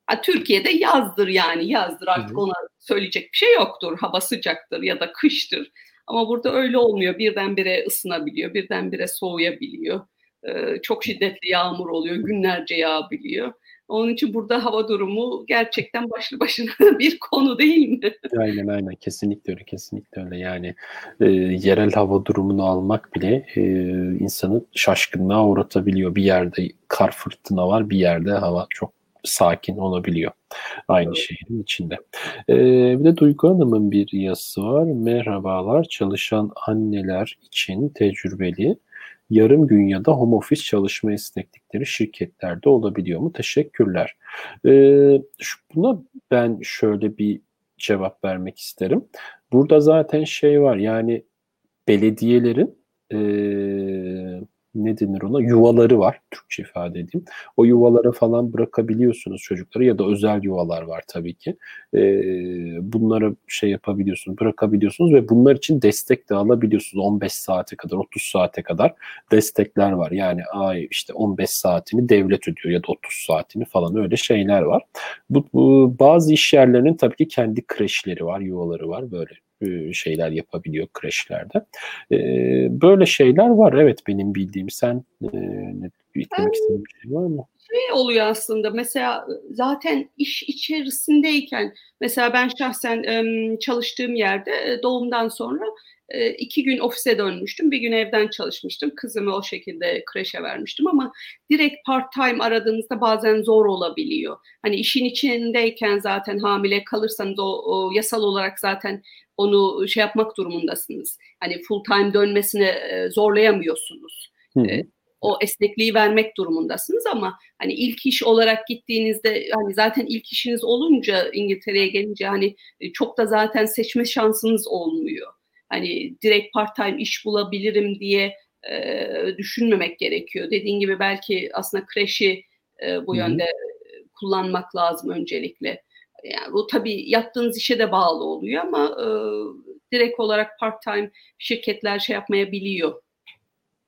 Ha, Türkiye'de yazdır yani yazdır artık ona söyleyecek bir şey yoktur. Hava sıcaktır ya da kıştır. Ama burada öyle olmuyor. Birdenbire ısınabiliyor, birdenbire soğuyabiliyor. Ee, çok şiddetli yağmur oluyor, günlerce yağabiliyor. Onun için burada hava durumu gerçekten başlı başına bir konu değil mi? Aynen aynen kesinlikle öyle kesinlikle öyle yani e, yerel hava durumunu almak bile e, insanı şaşkınlığa uğratabiliyor. Bir yerde kar fırtına var bir yerde hava çok sakin olabiliyor. Aynı şehrin içinde. Ee, bir de Duygu Hanım'ın bir yazısı var. Merhabalar çalışan anneler için tecrübeli yarım gün ya da home office çalışma esneklikleri şirketlerde olabiliyor mu? Teşekkürler. Ee, buna ben şöyle bir cevap vermek isterim. Burada zaten şey var yani belediyelerin e, ne denir ona yuvaları var Türkçe ifade edeyim. O yuvalara falan bırakabiliyorsunuz çocukları ya da özel yuvalar var tabii ki. E, bunlara şey yapabiliyorsunuz bırakabiliyorsunuz ve bunlar için destek de alabiliyorsunuz 15 saate kadar 30 saate kadar destekler var. Yani ay işte 15 saatini devlet ödüyor ya da 30 saatini falan öyle şeyler var. Bu, bu bazı iş yerlerinin tabii ki kendi kreşleri var yuvaları var böyle şeyler yapabiliyor kreşlerde. Böyle şeyler var evet benim bildiğim. Sen ne eklemek istediğin bir şey var mı? Şey oluyor aslında mesela zaten iş içerisindeyken mesela ben şahsen çalıştığım yerde doğumdan sonra iki gün ofise dönmüştüm. Bir gün evden çalışmıştım. Kızımı o şekilde kreşe vermiştim ama direkt part time aradığınızda bazen zor olabiliyor. Hani işin içindeyken zaten hamile kalırsanız o, o yasal olarak zaten onu şey yapmak durumundasınız. Hani full time dönmesine zorlayamıyorsunuz. Hı hı. O esnekliği vermek durumundasınız ama hani ilk iş olarak gittiğinizde hani zaten ilk işiniz olunca İngiltere'ye gelince hani çok da zaten seçme şansınız olmuyor. Hani direkt part time iş bulabilirim diye e, düşünmemek gerekiyor. Dediğin gibi belki aslında kreşi e, bu Hı-hı. yönde kullanmak lazım öncelikle. Yani bu tabii yaptığınız işe de bağlı oluyor ama e, direkt olarak part-time şirketler şey yapmayabiliyor.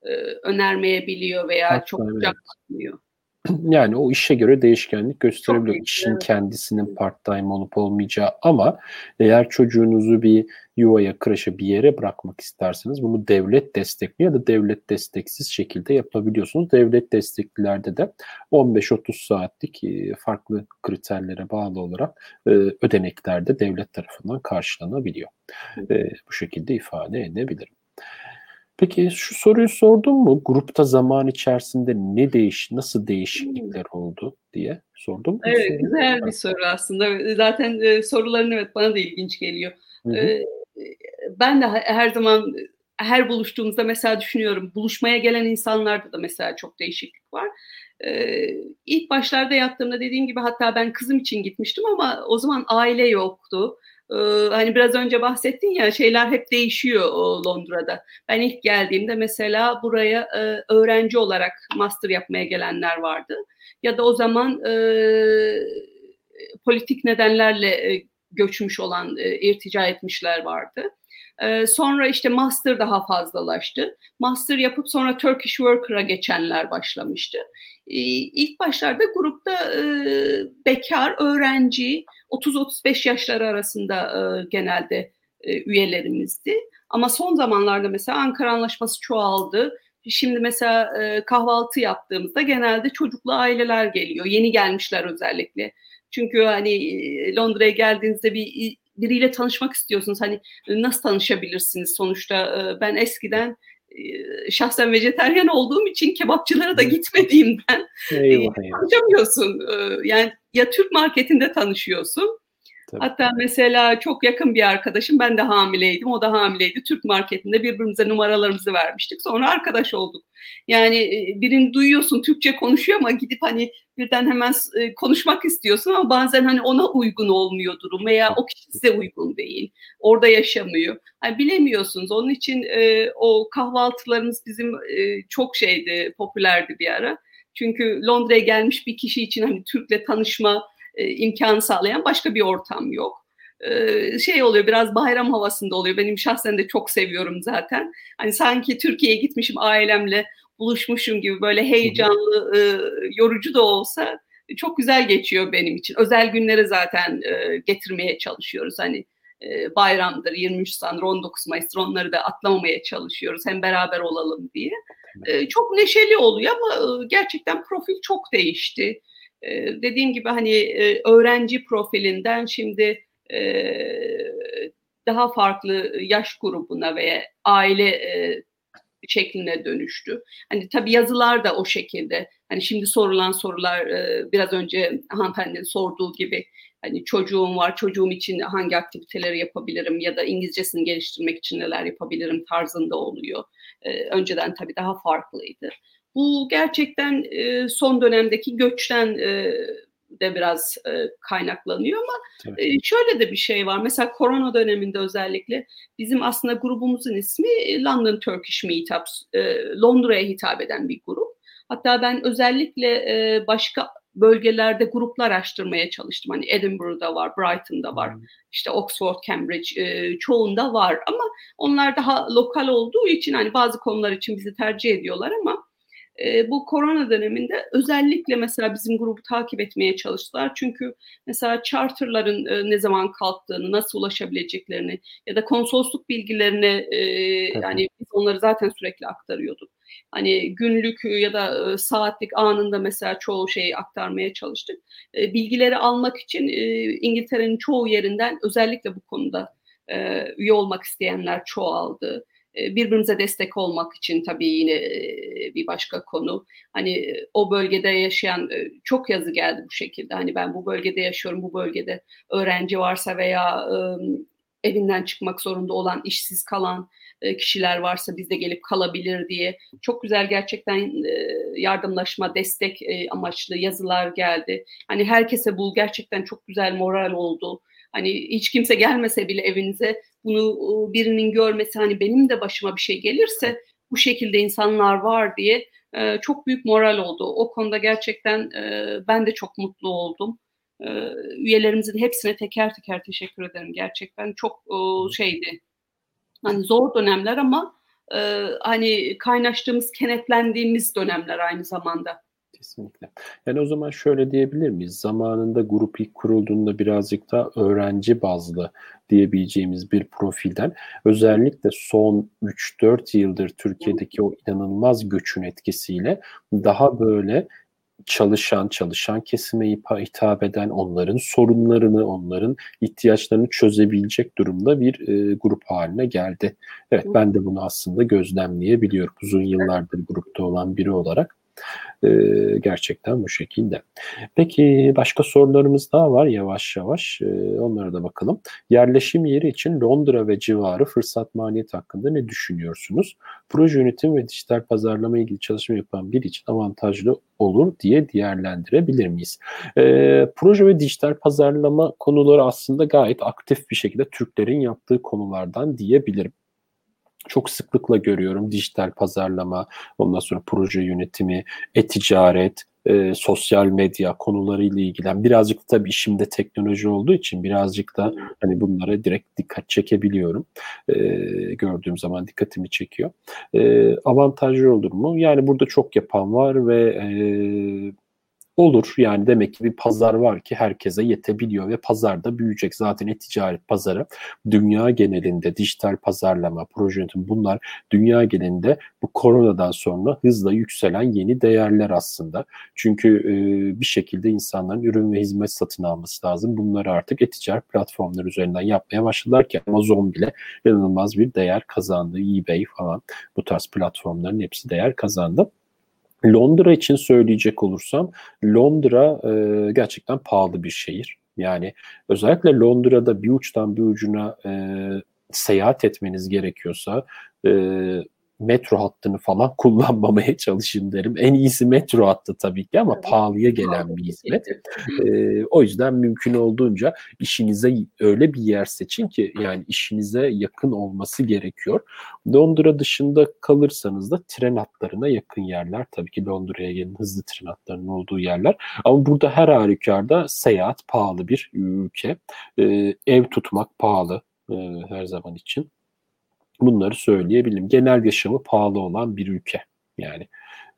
E, önermeyebiliyor veya Hatta çok sıcak bakmıyor. yani o işe göre değişkenlik gösterebiliyor. İşin evet. kendisinin part-time olup olmayacağı ama eğer çocuğunuzu bir yuvaya, kreşe bir yere bırakmak isterseniz bunu devlet destekli ya da devlet desteksiz şekilde yapabiliyorsunuz. Devlet desteklilerde de 15-30 saatlik e, farklı kriterlere bağlı olarak e, ödeneklerde devlet tarafından karşılanabiliyor. E, bu şekilde ifade edebilirim. Peki şu soruyu sordun mu? Grupta zaman içerisinde ne değiş, nasıl değişiklikler oldu diye sordum. Evet, soru? güzel bir soru aslında. Zaten e, soruların evet bana da ilginç geliyor. Hı hı. E, ben de her zaman her buluştuğumuzda mesela düşünüyorum buluşmaya gelen insanlarda da mesela çok değişiklik var. Ee, ilk başlarda yaptığımda dediğim gibi hatta ben kızım için gitmiştim ama o zaman aile yoktu. Ee, hani biraz önce bahsettin ya şeyler hep değişiyor Londra'da. Ben ilk geldiğimde mesela buraya e, öğrenci olarak master yapmaya gelenler vardı. Ya da o zaman e, politik nedenlerle e, göçmüş olan, e, irtica etmişler vardı. E, sonra işte master daha fazlalaştı. Master yapıp sonra Turkish Worker'a geçenler başlamıştı. E, ilk başlarda grupta e, bekar, öğrenci, 30-35 yaşları arasında e, genelde e, üyelerimizdi. Ama son zamanlarda mesela Ankara Anlaşması çoğaldı. Şimdi mesela kahvaltı yaptığımızda genelde çocuklu aileler geliyor. Yeni gelmişler özellikle. Çünkü hani Londra'ya geldiğinizde bir biriyle tanışmak istiyorsunuz. Hani nasıl tanışabilirsiniz sonuçta? Ben eskiden şahsen vejeteryan olduğum için kebapçılara da gitmediğimden eyvah. tanışamıyorsun. Yani ya Türk marketinde tanışıyorsun Tabii. Hatta mesela çok yakın bir arkadaşım, ben de hamileydim, o da hamileydi. Türk marketinde birbirimize numaralarımızı vermiştik. Sonra arkadaş olduk. Yani e, birini duyuyorsun, Türkçe konuşuyor ama gidip hani birden hemen e, konuşmak istiyorsun ama bazen hani ona uygun olmuyor durum veya o kişi size uygun değil. Orada yaşamıyor. Yani bilemiyorsunuz. Onun için e, o kahvaltılarımız bizim çok şeydi, popülerdi bir ara. Çünkü Londra'ya gelmiş bir kişi için hani Türk'le tanışma, e, sağlayan başka bir ortam yok. E, şey oluyor biraz bayram havasında oluyor. Benim şahsen de çok seviyorum zaten. Hani sanki Türkiye'ye gitmişim ailemle buluşmuşum gibi böyle heyecanlı, e, yorucu da olsa çok güzel geçiyor benim için. Özel günleri zaten e, getirmeye çalışıyoruz. Hani e, bayramdır, 23 Nisan'dır, 19 Mayıs'tır onları da atlamamaya çalışıyoruz. Hem beraber olalım diye. E, çok neşeli oluyor ama e, gerçekten profil çok değişti dediğim gibi hani öğrenci profilinden şimdi daha farklı yaş grubuna veya aile şekline dönüştü. Hani tabii yazılar da o şekilde. Hani şimdi sorulan sorular biraz önce hanımefendinin sorduğu gibi hani çocuğum var, çocuğum için hangi aktiviteleri yapabilirim ya da İngilizcesini geliştirmek için neler yapabilirim tarzında oluyor. Önceden tabii daha farklıydı. Bu gerçekten e, son dönemdeki göçten e, de biraz e, kaynaklanıyor ama e, şöyle de bir şey var. Mesela korona döneminde özellikle bizim aslında grubumuzun ismi London Turkish Meetups. E, Londra'ya hitap eden bir grup. Hatta ben özellikle e, başka bölgelerde gruplar araştırmaya çalıştım. Hani Edinburgh'da var, Brighton'da var, hmm. işte Oxford, Cambridge e, çoğunda var ama onlar daha lokal olduğu için hani bazı konular için bizi tercih ediyorlar ama e, bu korona döneminde özellikle mesela bizim grubu takip etmeye çalıştılar. Çünkü mesela charterların e, ne zaman kalktığını, nasıl ulaşabileceklerini ya da konsolosluk bilgilerini e, yani biz onları zaten sürekli aktarıyorduk. Hani günlük ya da e, saatlik anında mesela çoğu şeyi aktarmaya çalıştık. E, bilgileri almak için e, İngiltere'nin çoğu yerinden özellikle bu konuda e, üye olmak isteyenler çoğaldı birbirimize destek olmak için tabii yine bir başka konu. Hani o bölgede yaşayan çok yazı geldi bu şekilde. Hani ben bu bölgede yaşıyorum, bu bölgede öğrenci varsa veya evinden çıkmak zorunda olan, işsiz kalan kişiler varsa bizde gelip kalabilir diye çok güzel gerçekten yardımlaşma, destek amaçlı yazılar geldi. Hani herkese bu gerçekten çok güzel moral oldu. Hani hiç kimse gelmese bile evinize bunu birinin görmesi hani benim de başıma bir şey gelirse bu şekilde insanlar var diye e, çok büyük moral oldu. O konuda gerçekten e, ben de çok mutlu oldum. E, üyelerimizin hepsine teker teker teşekkür ederim. Gerçekten çok e, şeydi. Hani zor dönemler ama e, hani kaynaştığımız, kenetlendiğimiz dönemler aynı zamanda. Kesinlikle. Yani o zaman şöyle diyebilir miyiz? Zamanında grup ilk kurulduğunda birazcık daha öğrenci bazlı diyebileceğimiz bir profilden özellikle son 3-4 yıldır Türkiye'deki o inanılmaz göçün etkisiyle daha böyle çalışan, çalışan kesime hitap eden, onların sorunlarını, onların ihtiyaçlarını çözebilecek durumda bir e, grup haline geldi. Evet ben de bunu aslında gözlemleyebiliyorum. Uzun yıllardır grupta olan biri olarak. E, gerçekten bu şekilde. Peki başka sorularımız daha var yavaş yavaş. E, onlara da bakalım. Yerleşim yeri için Londra ve civarı fırsat maliyet hakkında ne düşünüyorsunuz? Proje yönetim ve dijital pazarlama ilgili çalışma yapan biri için avantajlı olur diye değerlendirebilir miyiz? E, proje ve dijital pazarlama konuları aslında gayet aktif bir şekilde Türklerin yaptığı konulardan diyebilirim çok sıklıkla görüyorum dijital pazarlama, ondan sonra proje yönetimi, e-ticaret, e, sosyal medya konularıyla ilgilen birazcık da tabii işimde teknoloji olduğu için birazcık da hani bunlara direkt dikkat çekebiliyorum. E, gördüğüm zaman dikkatimi çekiyor. E, avantajlı olur mu? Yani burada çok yapan var ve e, Olur yani demek ki bir pazar var ki herkese yetebiliyor ve pazar da büyüyecek. Zaten e-ticaret pazarı dünya genelinde dijital pazarlama, proje yönetimi bunlar dünya genelinde bu koronadan sonra hızla yükselen yeni değerler aslında. Çünkü e, bir şekilde insanların ürün ve hizmet satın alması lazım. Bunları artık e-ticaret platformları üzerinden yapmaya başladılar ki Amazon bile inanılmaz bir değer kazandı. eBay falan bu tarz platformların hepsi değer kazandı. Londra için söyleyecek olursam Londra e, gerçekten pahalı bir şehir. Yani özellikle Londra'da bir uçtan bir ucuna e, seyahat etmeniz gerekiyorsa e, metro hattını falan kullanmamaya çalışın derim. En iyisi metro hattı tabii ki ama pahalıya gelen bir hizmet. Ee, o yüzden mümkün olduğunca işinize öyle bir yer seçin ki yani işinize yakın olması gerekiyor. Londra dışında kalırsanız da tren hatlarına yakın yerler. Tabii ki Londra'ya gelin hızlı tren hatlarının olduğu yerler. Ama burada her halükarda seyahat pahalı bir ülke. Ee, ev tutmak pahalı e, her zaman için. Bunları söyleyebilirim. Genel yaşamı pahalı olan bir ülke. Yani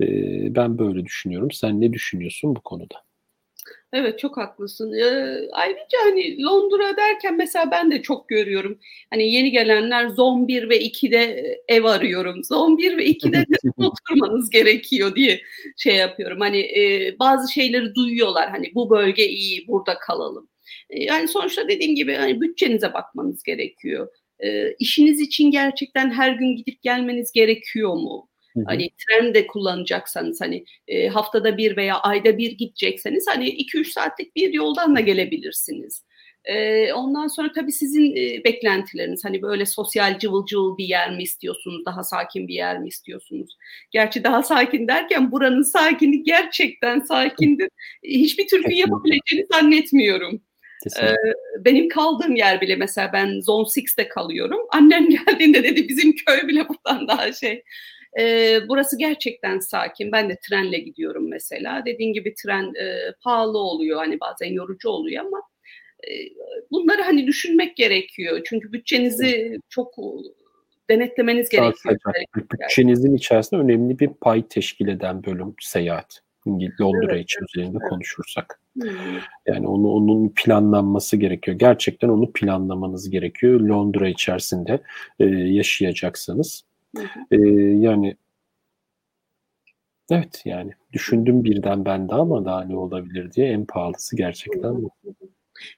e, ben böyle düşünüyorum. Sen ne düşünüyorsun bu konuda? Evet çok haklısın. Ee, ayrıca hani Londra derken mesela ben de çok görüyorum. Hani yeni gelenler Zon 1 ve 2'de ev arıyorum. Zon 1 ve 2'de oturmanız gerekiyor diye şey yapıyorum. Hani e, bazı şeyleri duyuyorlar. Hani bu bölge iyi, burada kalalım. Yani sonuçta dediğim gibi hani bütçenize bakmanız gerekiyor e, işiniz için gerçekten her gün gidip gelmeniz gerekiyor mu? Hı hı. Hani tren de kullanacaksanız hani e, haftada bir veya ayda bir gidecekseniz hani 2-3 saatlik bir yoldan da gelebilirsiniz. E, ondan sonra tabii sizin e, beklentileriniz hani böyle sosyal cıvıl cıvıl bir yer mi istiyorsunuz, daha sakin bir yer mi istiyorsunuz? Gerçi daha sakin derken buranın sakini gerçekten sakindir. Hiçbir Türk'ün yapabileceğini zannetmiyorum. Kesinlikle. benim kaldığım yer bile mesela ben Zone 6'te kalıyorum. Annem geldiğinde dedi bizim köy bile buradan daha şey. Burası gerçekten sakin. Ben de trenle gidiyorum mesela. Dediğin gibi tren e, pahalı oluyor. Hani bazen yorucu oluyor ama e, bunları hani düşünmek gerekiyor. Çünkü bütçenizi çok denetlemeniz gerekiyor. Bütçenizin içerisinde önemli bir pay teşkil eden bölüm seyahat. Londra evet, için üzerinde evet. konuşursak. Yani onu onun planlanması gerekiyor. Gerçekten onu planlamanız gerekiyor. Londra içerisinde e, yaşayacaksanız. E, yani evet yani düşündüm birden ben de ama daha ne olabilir diye en pahalısı gerçekten bu.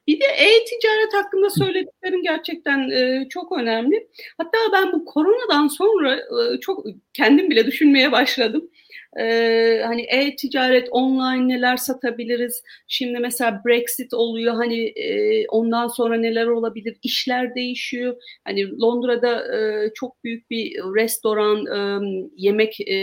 Bir de e-ticaret hakkında söylediklerin gerçekten e, çok önemli. Hatta ben bu koronadan sonra e, çok kendim bile düşünmeye başladım. Ee, hani e-ticaret online neler satabiliriz? Şimdi mesela Brexit oluyor hani e, ondan sonra neler olabilir? İşler değişiyor. Hani Londra'da e, çok büyük bir restoran, e, yemek e,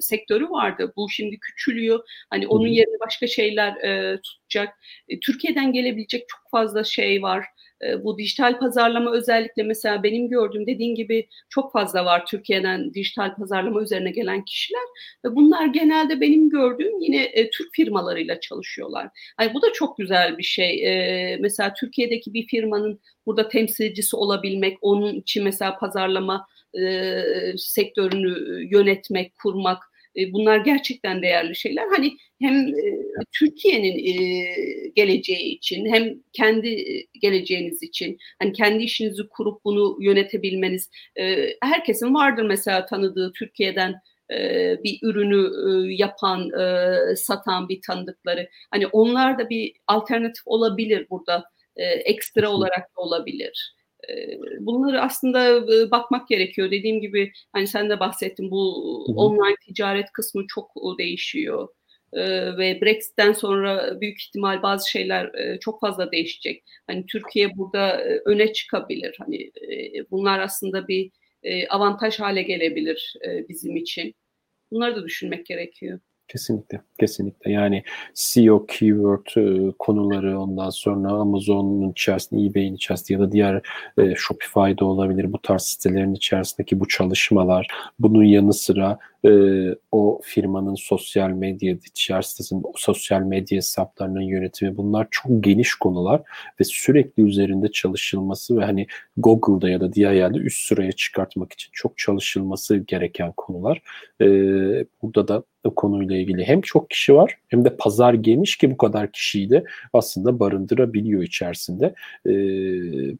sektörü vardı. Bu şimdi küçülüyor. Hani onun yerine başka şeyler e, tutacak. E, Türkiye'den gelebilecek çok fazla şey var. Ee, bu dijital pazarlama özellikle mesela benim gördüğüm dediğin gibi çok fazla var Türkiye'den dijital pazarlama üzerine gelen kişiler ve bunlar genelde benim gördüğüm yine e, Türk firmalarıyla çalışıyorlar. Yani bu da çok güzel bir şey. E, mesela Türkiye'deki bir firmanın burada temsilcisi olabilmek, onun için mesela pazarlama e, sektörünü yönetmek, kurmak E, bunlar gerçekten değerli şeyler. Hani hem e, Türkiye'nin e, geleceği için hem kendi geleceğiniz için hani kendi işinizi kurup bunu yönetebilmeniz herkesin vardır mesela tanıdığı Türkiye'den bir ürünü yapan, satan bir tanıdıkları. Hani onlar da bir alternatif olabilir burada. Ekstra olarak da olabilir. Bunları aslında bakmak gerekiyor. Dediğim gibi hani sen de bahsettin bu online ticaret kısmı çok değişiyor. Ve Brexit'ten sonra büyük ihtimal bazı şeyler çok fazla değişecek. Hani Türkiye burada öne çıkabilir. Hani bunlar aslında bir avantaj hale gelebilir bizim için. Bunları da düşünmek gerekiyor. Kesinlikle, kesinlikle. Yani SEO, keyword e, konuları ondan sonra Amazon'un içerisinde, eBay'in içerisinde ya da diğer e, Shopify'da olabilir bu tarz sitelerin içerisindeki bu çalışmalar. Bunun yanı sıra e, o firmanın sosyal medya içerisinde o sosyal medya hesaplarının yönetimi bunlar çok geniş konular ve sürekli üzerinde çalışılması ve hani Google'da ya da diğer yerde üst sıraya çıkartmak için çok çalışılması gereken konular. E, burada da konuyla ilgili hem çok kişi var hem de pazar geniş ki bu kadar kişiyi de aslında barındırabiliyor içerisinde. E,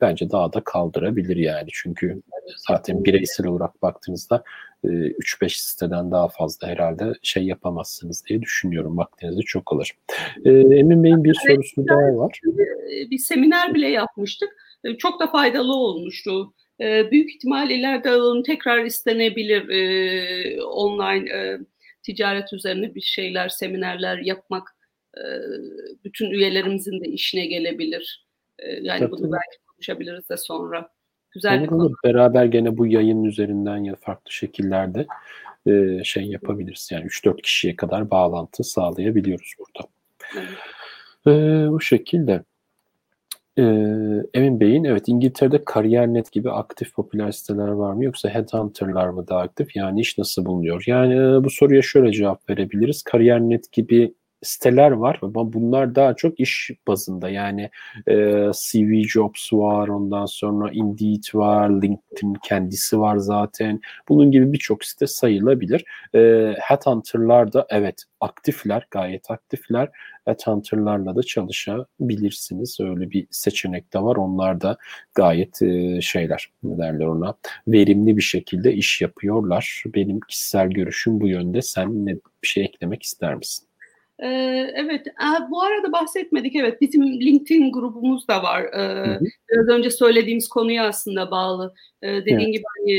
bence daha da kaldırabilir yani çünkü zaten bireysel olarak baktığınızda 3-5 siteden daha fazla herhalde şey yapamazsınız diye düşünüyorum. Vaktinizi çok alır. E, Emin Bey'in bir evet, sorusu daha var. Bir seminer bile yapmıştık. Çok da faydalı olmuştu. Büyük ihtimal ileride tekrar istenebilir online ticaret üzerine bir şeyler, seminerler yapmak bütün üyelerimizin de işine gelebilir. Yani Tabii. bunu belki konuşabiliriz de sonra. Güzel bir konu. Beraber gene bu yayın üzerinden ya farklı şekillerde e, şey yapabiliriz. Yani 3-4 kişiye kadar bağlantı sağlayabiliyoruz burada. Evet. E, bu şekilde. E, Emin Bey'in evet İngiltere'de Kariyer.net gibi aktif popüler siteler var mı yoksa Headhunter'lar mı daha aktif? Yani iş nasıl bulunuyor? Yani e, bu soruya şöyle cevap verebiliriz. Kariyer.net gibi siteler var ama bunlar daha çok iş bazında. Yani e, CV Jobs var ondan sonra Indeed var LinkedIn kendisi var zaten. Bunun gibi birçok site sayılabilir. E, Headhunter'lar da evet aktifler gayet aktifler. Headhunter'larla da çalışabilirsiniz. Öyle bir seçenek de var. Onlar da gayet e, şeyler ne derler ona verimli bir şekilde iş yapıyorlar. Benim kişisel görüşüm bu yönde. Sen ne bir şey eklemek ister misin? Evet, bu arada bahsetmedik. Evet, bizim LinkedIn grubumuz da var. Biraz önce söylediğimiz konuya aslında bağlı. dediğin evet. gibi hani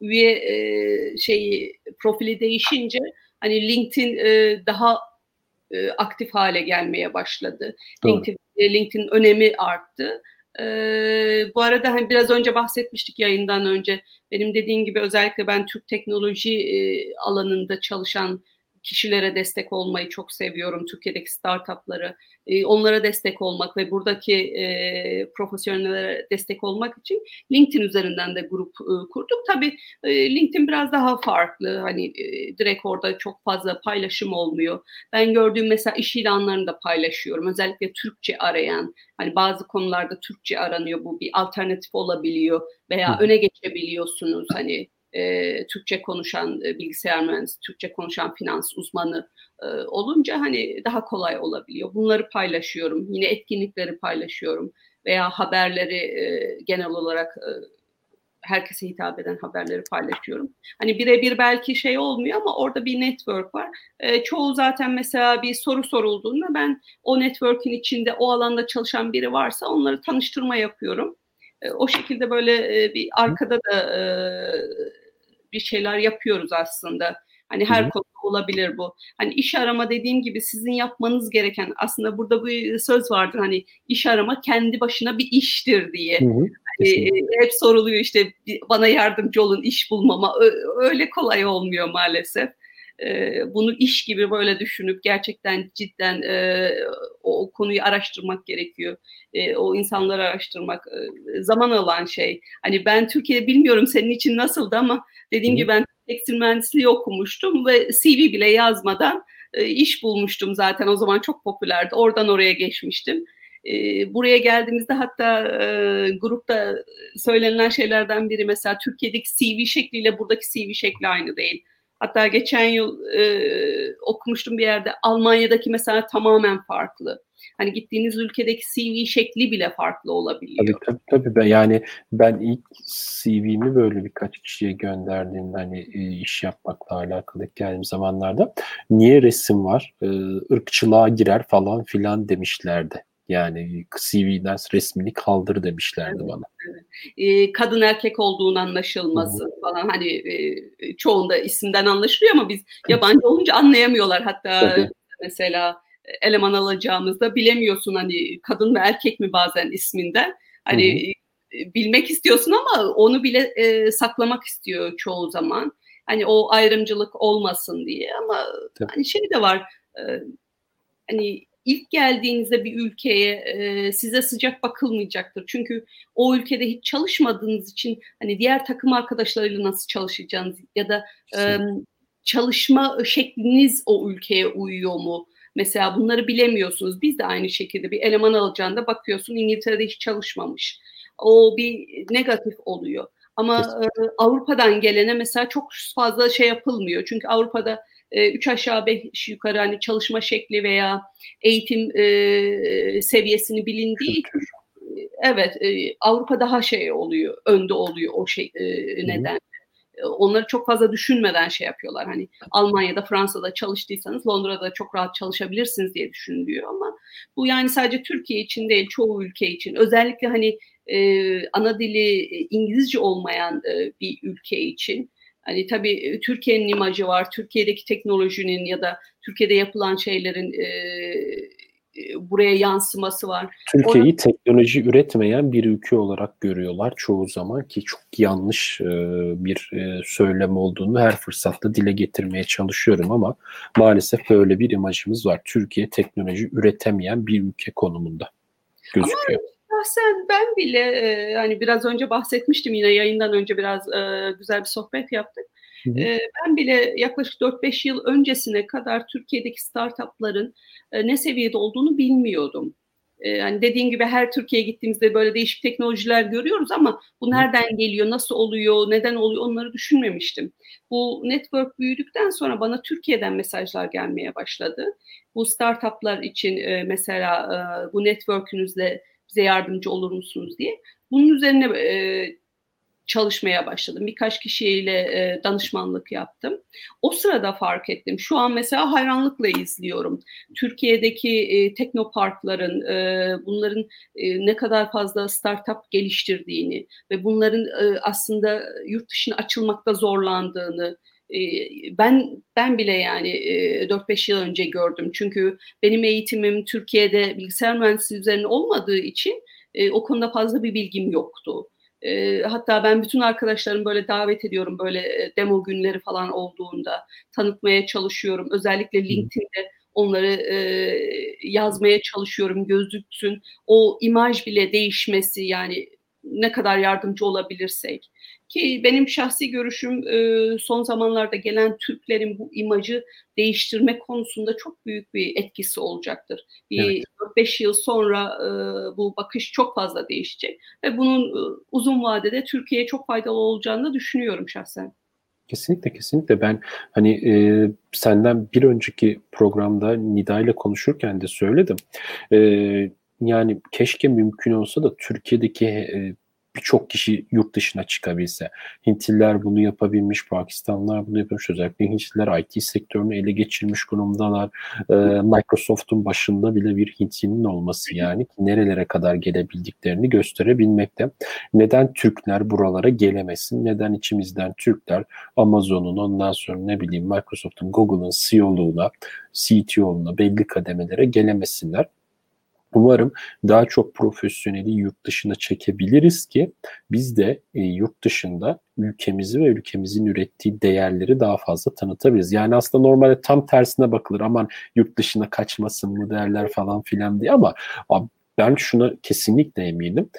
üye şeyi profili değişince hani LinkedIn daha aktif hale gelmeye başladı. Doğru. LinkedIn, LinkedIn önemi arttı. bu arada hani biraz önce bahsetmiştik yayından önce. Benim dediğim gibi özellikle ben Türk teknoloji alanında çalışan kişilere destek olmayı çok seviyorum. Türkiye'deki startupları, e, onlara destek olmak ve buradaki e, profesyonellere destek olmak için LinkedIn üzerinden de grup e, kurduk. Tabii e, LinkedIn biraz daha farklı. Hani e, direkt orada çok fazla paylaşım olmuyor. Ben gördüğüm mesela iş ilanlarını da paylaşıyorum. Özellikle Türkçe arayan, hani bazı konularda Türkçe aranıyor. Bu bir alternatif olabiliyor veya öne geçebiliyorsunuz. Hani e, Türkçe konuşan e, bilgisayar mühendisi, Türkçe konuşan finans uzmanı e, olunca hani daha kolay olabiliyor. Bunları paylaşıyorum. Yine etkinlikleri paylaşıyorum veya haberleri e, genel olarak e, herkese hitap eden haberleri paylaşıyorum. Hani birebir belki şey olmuyor ama orada bir network var. E, çoğu zaten mesela bir soru sorulduğunda ben o network'ün içinde o alanda çalışan biri varsa onları tanıştırma yapıyorum. E, o şekilde böyle e, bir arkada da e, bir şeyler yapıyoruz aslında. Hani her konuda olabilir bu. Hani iş arama dediğim gibi sizin yapmanız gereken aslında burada bir söz vardır hani iş arama kendi başına bir iştir diye. Hı hı. Hani, hep soruluyor işte bana yardımcı olun iş bulmama. Öyle kolay olmuyor maalesef e, bunu iş gibi böyle düşünüp gerçekten cidden e, o, o konuyu araştırmak gerekiyor. E, o insanları araştırmak e, zaman alan şey. Hani ben Türkiye'de bilmiyorum senin için nasıldı ama dediğim gibi ben tekstil mühendisliği okumuştum ve CV bile yazmadan e, iş bulmuştum zaten o zaman çok popülerdi. Oradan oraya geçmiştim. E, buraya geldiğimizde hatta e, grupta söylenilen şeylerden biri mesela Türkiye'deki CV şekliyle buradaki CV şekli aynı değil Hatta geçen yıl e, okumuştum bir yerde Almanya'daki mesela tamamen farklı. Hani gittiğiniz ülkedeki CV şekli bile farklı olabiliyor. Tabii tabii. tabii. Ben, yani ben ilk CV'mi böyle birkaç kişiye gönderdiğimde hani e, iş yapmakla alakalı geldiğim zamanlarda niye resim var, e, ırkçılığa girer falan filan demişlerdi. Yani CV'den resmini kaldır demişlerdi evet, bana. Evet. Kadın erkek olduğun anlaşılması Hı-hı. falan hani e, çoğunda isimden anlaşılıyor ama biz yabancı olunca anlayamıyorlar hatta Tabii. mesela eleman alacağımızda bilemiyorsun hani kadın mı erkek mi bazen isminden. Hani Hı-hı. bilmek istiyorsun ama onu bile e, saklamak istiyor çoğu zaman. Hani o ayrımcılık olmasın diye ama Tabii. hani şey de var e, hani ilk geldiğinizde bir ülkeye e, size sıcak bakılmayacaktır. Çünkü o ülkede hiç çalışmadığınız için hani diğer takım arkadaşlarıyla nasıl çalışacağınız ya da e, çalışma şekliniz o ülkeye uyuyor mu? Mesela bunları bilemiyorsunuz. Biz de aynı şekilde bir eleman alacağında bakıyorsun İngiltere'de hiç çalışmamış. O bir negatif oluyor. Ama e, Avrupa'dan gelene mesela çok fazla şey yapılmıyor. Çünkü Avrupa'da e, üç aşağı beş yukarı hani çalışma şekli veya eğitim e, seviyesini bilindiği için evet e, Avrupa daha şey oluyor, önde oluyor o şey e, neden. Onları çok fazla düşünmeden şey yapıyorlar. Hani Almanya'da, Fransa'da çalıştıysanız Londra'da çok rahat çalışabilirsiniz diye düşünülüyor ama bu yani sadece Türkiye için değil, çoğu ülke için. Özellikle hani e, ana dili İngilizce olmayan e, bir ülke için Hani tabii e, Türkiye'nin imajı var, Türkiye'deki teknolojinin ya da Türkiye'de yapılan şeylerin e, e buraya yansıması var. Türkiye'yi Ona... teknoloji üretmeyen bir ülke olarak görüyorlar çoğu zaman ki çok yanlış e, bir e, söylem olduğunu her fırsatta dile getirmeye çalışıyorum ama maalesef böyle bir imajımız var. Türkiye teknoloji üretemeyen bir ülke konumunda gözüküyor. Ama şahsen ben bile e, hani biraz önce bahsetmiştim yine yayından önce biraz e, güzel bir sohbet yaptık. E, ben bile yaklaşık 4-5 yıl öncesine kadar Türkiye'deki startupların e, ne seviyede olduğunu bilmiyordum. Yani dediğin gibi her Türkiye'ye gittiğimizde böyle değişik teknolojiler görüyoruz ama bu nereden geliyor, nasıl oluyor, neden oluyor onları düşünmemiştim. Bu network büyüdükten sonra bana Türkiye'den mesajlar gelmeye başladı. Bu startuplar için mesela bu network'ünüzle bize yardımcı olur musunuz diye. Bunun üzerine e, çalışmaya başladım. Birkaç kişiyle e, danışmanlık yaptım. O sırada fark ettim. Şu an mesela hayranlıkla izliyorum. Türkiye'deki e, teknoparkların, e, bunların e, ne kadar fazla startup geliştirdiğini ve bunların e, aslında yurt dışına açılmakta zorlandığını, ben ben bile yani 4-5 yıl önce gördüm. Çünkü benim eğitimim Türkiye'de bilgisayar mühendisliği üzerine olmadığı için o konuda fazla bir bilgim yoktu. Hatta ben bütün arkadaşlarım böyle davet ediyorum böyle demo günleri falan olduğunda tanıtmaya çalışıyorum. Özellikle LinkedIn'de onları yazmaya çalışıyorum gözüksün. O imaj bile değişmesi yani ne kadar yardımcı olabilirsek. Ki benim şahsi görüşüm e, son zamanlarda gelen Türklerin bu imajı değiştirme konusunda çok büyük bir etkisi olacaktır. Evet. 5 yıl sonra e, bu bakış çok fazla değişecek ve bunun e, uzun vadede Türkiye'ye çok faydalı olacağını düşünüyorum şahsen. Kesinlikle kesinlikle ben hani e, senden bir önceki programda Nida ile konuşurken de söyledim. E, yani keşke mümkün olsa da Türkiye'deki e, birçok kişi yurt dışına çıkabilse. Hintliler bunu yapabilmiş, Pakistanlılar bunu yapabilmiş. Özellikle Hintliler IT sektörünü ele geçirmiş durumdalar. Ee, Microsoft'un başında bile bir Hintlinin olması yani nerelere kadar gelebildiklerini gösterebilmekte. Neden Türkler buralara gelemesin? Neden içimizden Türkler Amazon'un ondan sonra ne bileyim Microsoft'un, Google'ın CEO'luğuna, CTO'luğuna belli kademelere gelemesinler? Umarım daha çok profesyoneli yurt dışına çekebiliriz ki biz de e, yurt dışında ülkemizi ve ülkemizin ürettiği değerleri daha fazla tanıtabiliriz. Yani aslında normalde tam tersine bakılır aman yurt dışına kaçmasın mı değerler falan filan diye ama ben şuna kesinlikle eminim.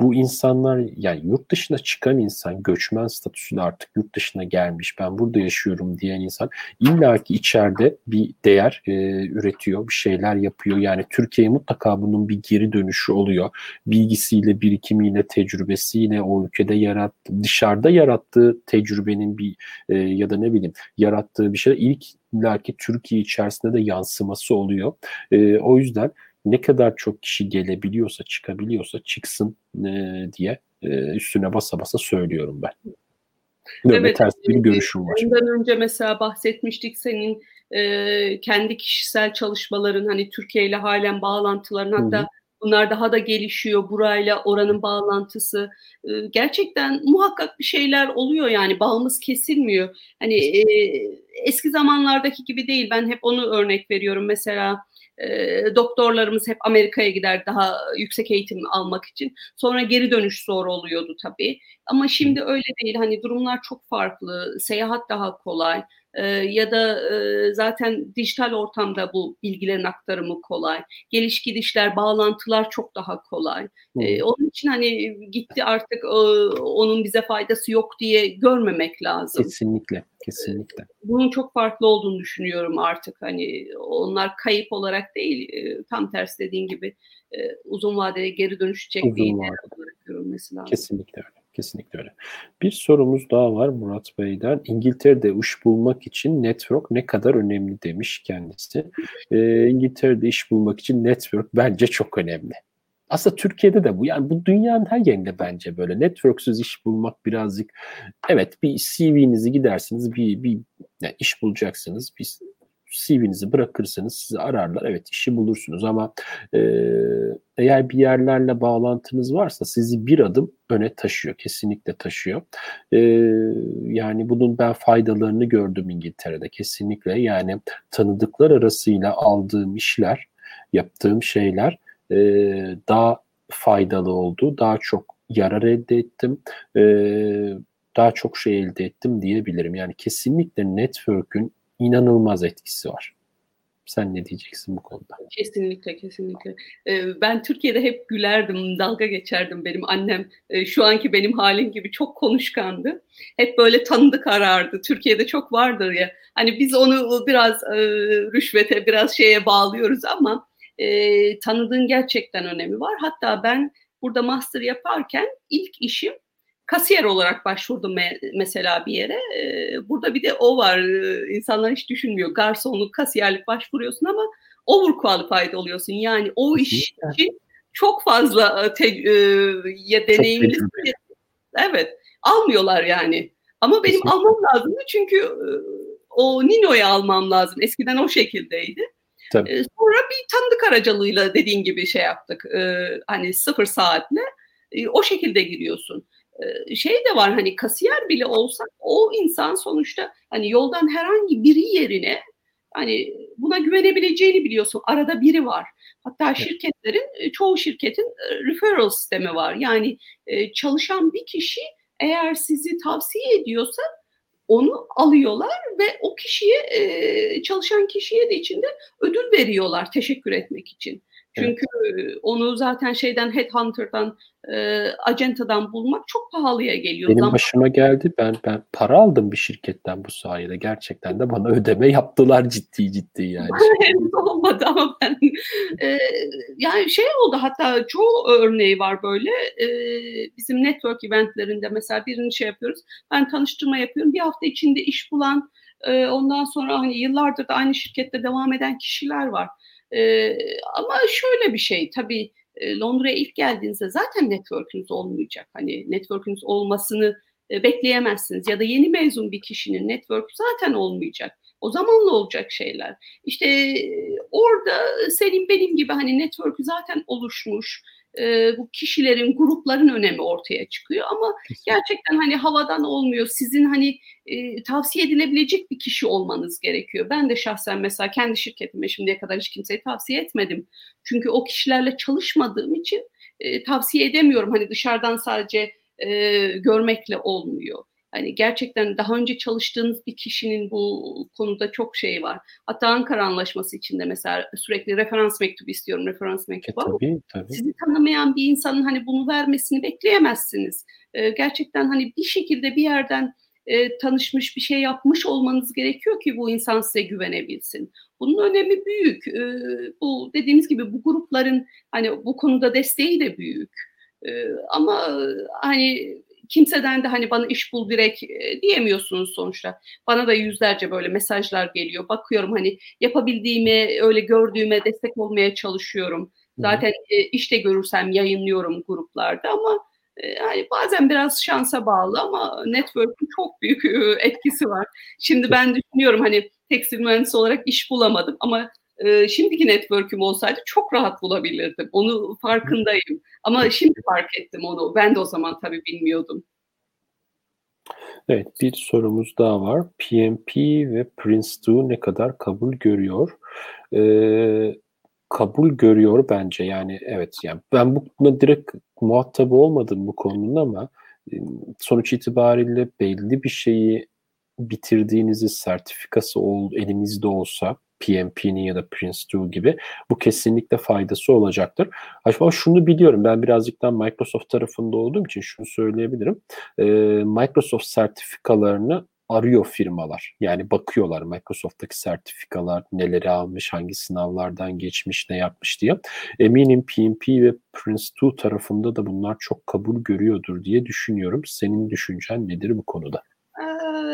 Bu insanlar yani yurt dışına çıkan insan göçmen statüsüyle artık yurt dışına gelmiş ben burada yaşıyorum diyen insan illaki içeride bir değer e, üretiyor bir şeyler yapıyor. Yani Türkiye'ye mutlaka bunun bir geri dönüşü oluyor. Bilgisiyle birikimiyle tecrübesiyle o ülkede yarat dışarıda yarattığı tecrübenin bir e, ya da ne bileyim yarattığı bir şey ilk illaki Türkiye içerisinde de yansıması oluyor. E, o yüzden ne kadar çok kişi gelebiliyorsa, çıkabiliyorsa çıksın e, diye e, üstüne basa basa söylüyorum ben. Böyle evet, ters bir görüşüm var. Ondan önce mesela bahsetmiştik senin e, kendi kişisel çalışmaların hani Türkiye ile halen bağlantıların hatta Hı-hı. bunlar daha da gelişiyor burayla oranın bağlantısı. E, gerçekten muhakkak bir şeyler oluyor yani bağımız kesilmiyor. Hani e, eski zamanlardaki gibi değil ben hep onu örnek veriyorum mesela e, doktorlarımız hep Amerika'ya gider daha yüksek eğitim almak için. Sonra geri dönüş zor oluyordu tabii. Ama şimdi öyle değil. Hani durumlar çok farklı. Seyahat daha kolay. E, ya da e, zaten dijital ortamda bu bilgilerin aktarımı kolay. Geliş gidişler, bağlantılar çok daha kolay. E, onun için hani gitti artık e, onun bize faydası yok diye görmemek lazım. Kesinlikle, kesinlikle. Bunun çok farklı olduğunu düşünüyorum artık. Hani onlar kayıp olarak değil, e, tam tersi dediğin gibi e, uzun vadede geri dönüşecek uzun bir olarak görülmesi lazım. Kesinlikle öyle. Kesinlikle öyle. Bir sorumuz daha var Murat Bey'den. İngiltere'de iş bulmak için network ne kadar önemli demiş kendisi. Ee, İngiltere'de iş bulmak için network bence çok önemli. Aslında Türkiye'de de bu. Yani bu dünyanın her yerinde bence böyle. Networksüz iş bulmak birazcık evet bir CV'nizi gidersiniz bir, bir yani iş bulacaksınız. Bir CV'nizi bırakırsanız sizi ararlar. Evet işi bulursunuz ama e, eğer bir yerlerle bağlantınız varsa sizi bir adım öne taşıyor. Kesinlikle taşıyor. E, yani bunun ben faydalarını gördüm İngiltere'de kesinlikle. Yani tanıdıklar arasıyla aldığım işler, yaptığım şeyler e, daha faydalı oldu. Daha çok yarar elde ettim. E, daha çok şey elde ettim diyebilirim. Yani kesinlikle network'ün inanılmaz etkisi var. Sen ne diyeceksin bu konuda? Kesinlikle, kesinlikle. Ee, ben Türkiye'de hep gülerdim, dalga geçerdim. Benim annem e, şu anki benim halim gibi çok konuşkandı. Hep böyle tanıdık arardı. Türkiye'de çok vardır ya. Hani biz onu biraz e, rüşvete, biraz şeye bağlıyoruz ama e, tanıdığın gerçekten önemi var. Hatta ben burada master yaparken ilk işim kasiyer olarak başvurdum me- mesela bir yere. Ee, burada bir de o var. Ee, insanlar hiç düşünmüyor. Garsonluk, kasiyerlik başvuruyorsun ama overqualified oluyorsun. Yani o iş için çok fazla e, te- e, deneyimlisin. Evet. Almıyorlar yani. Ama benim Kesinlikle. almam lazımdı çünkü e, o Nino'yu almam lazım. Eskiden o şekildeydi. Tabii. E, sonra bir tanıdık aracılığıyla dediğin gibi şey yaptık. E, hani sıfır saatle e, o şekilde giriyorsun şey de var hani kasiyer bile olsa o insan sonuçta hani yoldan herhangi biri yerine hani buna güvenebileceğini biliyorsun. Arada biri var. Hatta şirketlerin çoğu şirketin referral sistemi var. Yani çalışan bir kişi eğer sizi tavsiye ediyorsa onu alıyorlar ve o kişiye çalışan kişiye de içinde ödül veriyorlar teşekkür etmek için. Çünkü evet. onu zaten şeyden Headhunter'dan, e, Acenta'dan bulmak çok pahalıya geliyor. Benim Zaman... başıma geldi. Ben ben para aldım bir şirketten bu sayede. Gerçekten de bana ödeme yaptılar ciddi ciddi yani. Olmadı ama ben e, yani şey oldu hatta çoğu örneği var böyle. E, bizim network eventlerinde mesela birini şey yapıyoruz. Ben tanıştırma yapıyorum. Bir hafta içinde iş bulan e, ondan sonra hani yıllardır da aynı şirkette devam eden kişiler var. E, ama şöyle bir şey tabii Londra'ya ilk geldiğinizde zaten network'ünüz olmayacak. Hani network'ünüz olmasını bekleyemezsiniz ya da yeni mezun bir kişinin network zaten olmayacak. O zamanla olacak şeyler. İşte orada senin benim gibi hani network'ü zaten oluşmuş, e, bu kişilerin, grupların önemi ortaya çıkıyor. Ama gerçekten hani havadan olmuyor. Sizin hani e, tavsiye edilebilecek bir kişi olmanız gerekiyor. Ben de şahsen mesela kendi şirketime şimdiye kadar hiç kimseyi tavsiye etmedim. Çünkü o kişilerle çalışmadığım için e, tavsiye edemiyorum. Hani dışarıdan sadece e, görmekle olmuyor. Hani gerçekten daha önce çalıştığınız bir kişinin bu konuda çok şey var. Hatta Ankara Anlaşması içinde mesela sürekli referans mektubu istiyorum, referans E, mektubu ama tabii, tabii. sizi tanımayan bir insanın hani bunu vermesini bekleyemezsiniz. Eee, gerçekten hani bir şekilde bir yerden eee, tanışmış, bir şey yapmış olmanız gerekiyor ki bu insan size güvenebilsin. Bunun önemi büyük. Eee, bu dediğimiz gibi bu grupların hani bu konuda desteği de büyük. Eee, ama hani kimseden de hani bana iş bul direkt eee, diyemiyorsunuz sonuçta. Bana da yüzlerce böyle mesajlar geliyor. Bakıyorum hani yapabildiğimi, öyle gördüğüme destek olmaya çalışıyorum. Zaten eee, iş de görürsem yayınlıyorum gruplarda ama eee, hani bazen biraz şansa bağlı ama network'ün çok büyük eee, etkisi var. Şimdi ben düşünüyorum hani tekstil mühendisi olarak iş bulamadım ama şimdiki network'üm olsaydı çok rahat bulabilirdim. Onu farkındayım. Ama şimdi fark ettim onu. Ben de o zaman tabii bilmiyordum. Evet, bir sorumuz daha var. PMP ve Prince2 ne kadar kabul görüyor? Eee, kabul görüyor bence. Yani evet, yani ben buna direkt muhatabı olmadım bu konunun ama sonuç itibariyle belli bir şeyi bitirdiğinizin sertifikası ol elinizde olsa PMP'nin ya da Prince2 gibi bu kesinlikle faydası olacaktır. Ama şunu biliyorum, ben birazcık daha Microsoft tarafında olduğum için şunu söyleyebilirim. Microsoft sertifikalarını arıyor firmalar. Yani bakıyorlar Microsoft'taki sertifikalar neleri almış, hangi sınavlardan geçmiş, ne yapmış diye. Eminim PMP ve Prince2 tarafında da bunlar çok kabul görüyordur diye düşünüyorum. Senin düşüncen nedir bu konuda?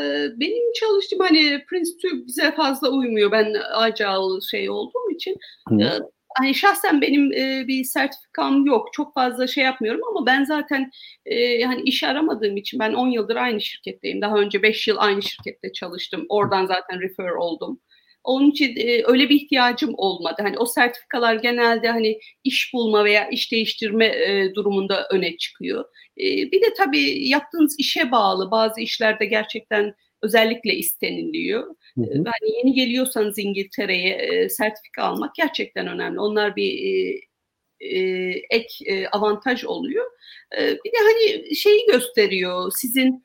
Eee, benim çalıştığım hani Prince2 bize fazla uymuyor. Ben Agile şey olduğum için. Hı. Eee, hani şahsen benim eee, bir sertifikam yok. Çok fazla şey yapmıyorum ama ben zaten eee, hani iş aramadığım için ben 10 yıldır aynı şirketteyim. Daha önce 5 yıl aynı şirkette çalıştım. Oradan zaten refer oldum. Onun için eee, öyle bir ihtiyacım olmadı. Hani o sertifikalar genelde hani iş bulma veya iş değiştirme eee, durumunda öne çıkıyor. Eee, bir de tabii yaptığınız işe bağlı. Bazı işlerde gerçekten özellikle isteniliyor. Hı hı. hani yeni geliyorsanız İngiltere'ye eee, sertifika almak gerçekten önemli. Onlar bir eee, eee, ek eee, avantaj oluyor. Eee, bir de hani şeyi gösteriyor, sizin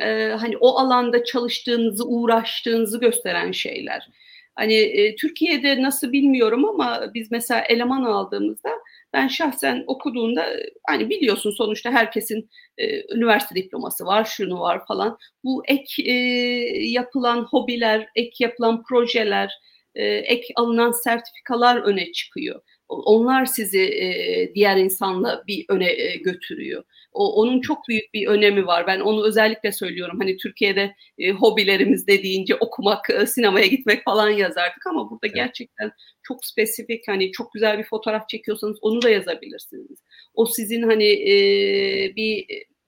eee, hani o alanda çalıştığınızı, uğraştığınızı gösteren şeyler. Hani eee, Türkiye'de nasıl bilmiyorum ama biz mesela eleman aldığımızda ben şahsen okuduğumda hani biliyorsun sonuçta herkesin eee, üniversite diploması var, şunu var falan. Bu ek eee, yapılan hobiler, ek yapılan projeler, eee, ek alınan sertifikalar öne çıkıyor. Onlar sizi eee, diğer insanla bir öne eee, götürüyor. O onun çok büyük bir önemi var. Ben onu özellikle söylüyorum. Hani Türkiye'de eee, hobilerimiz de deyince okumak, eee, sinemaya gitmek falan yazardık ama burada Evet. gerçekten çok spesifik hani çok güzel bir fotoğraf çekiyorsanız onu da yazabilirsiniz. O sizin hani eee, bir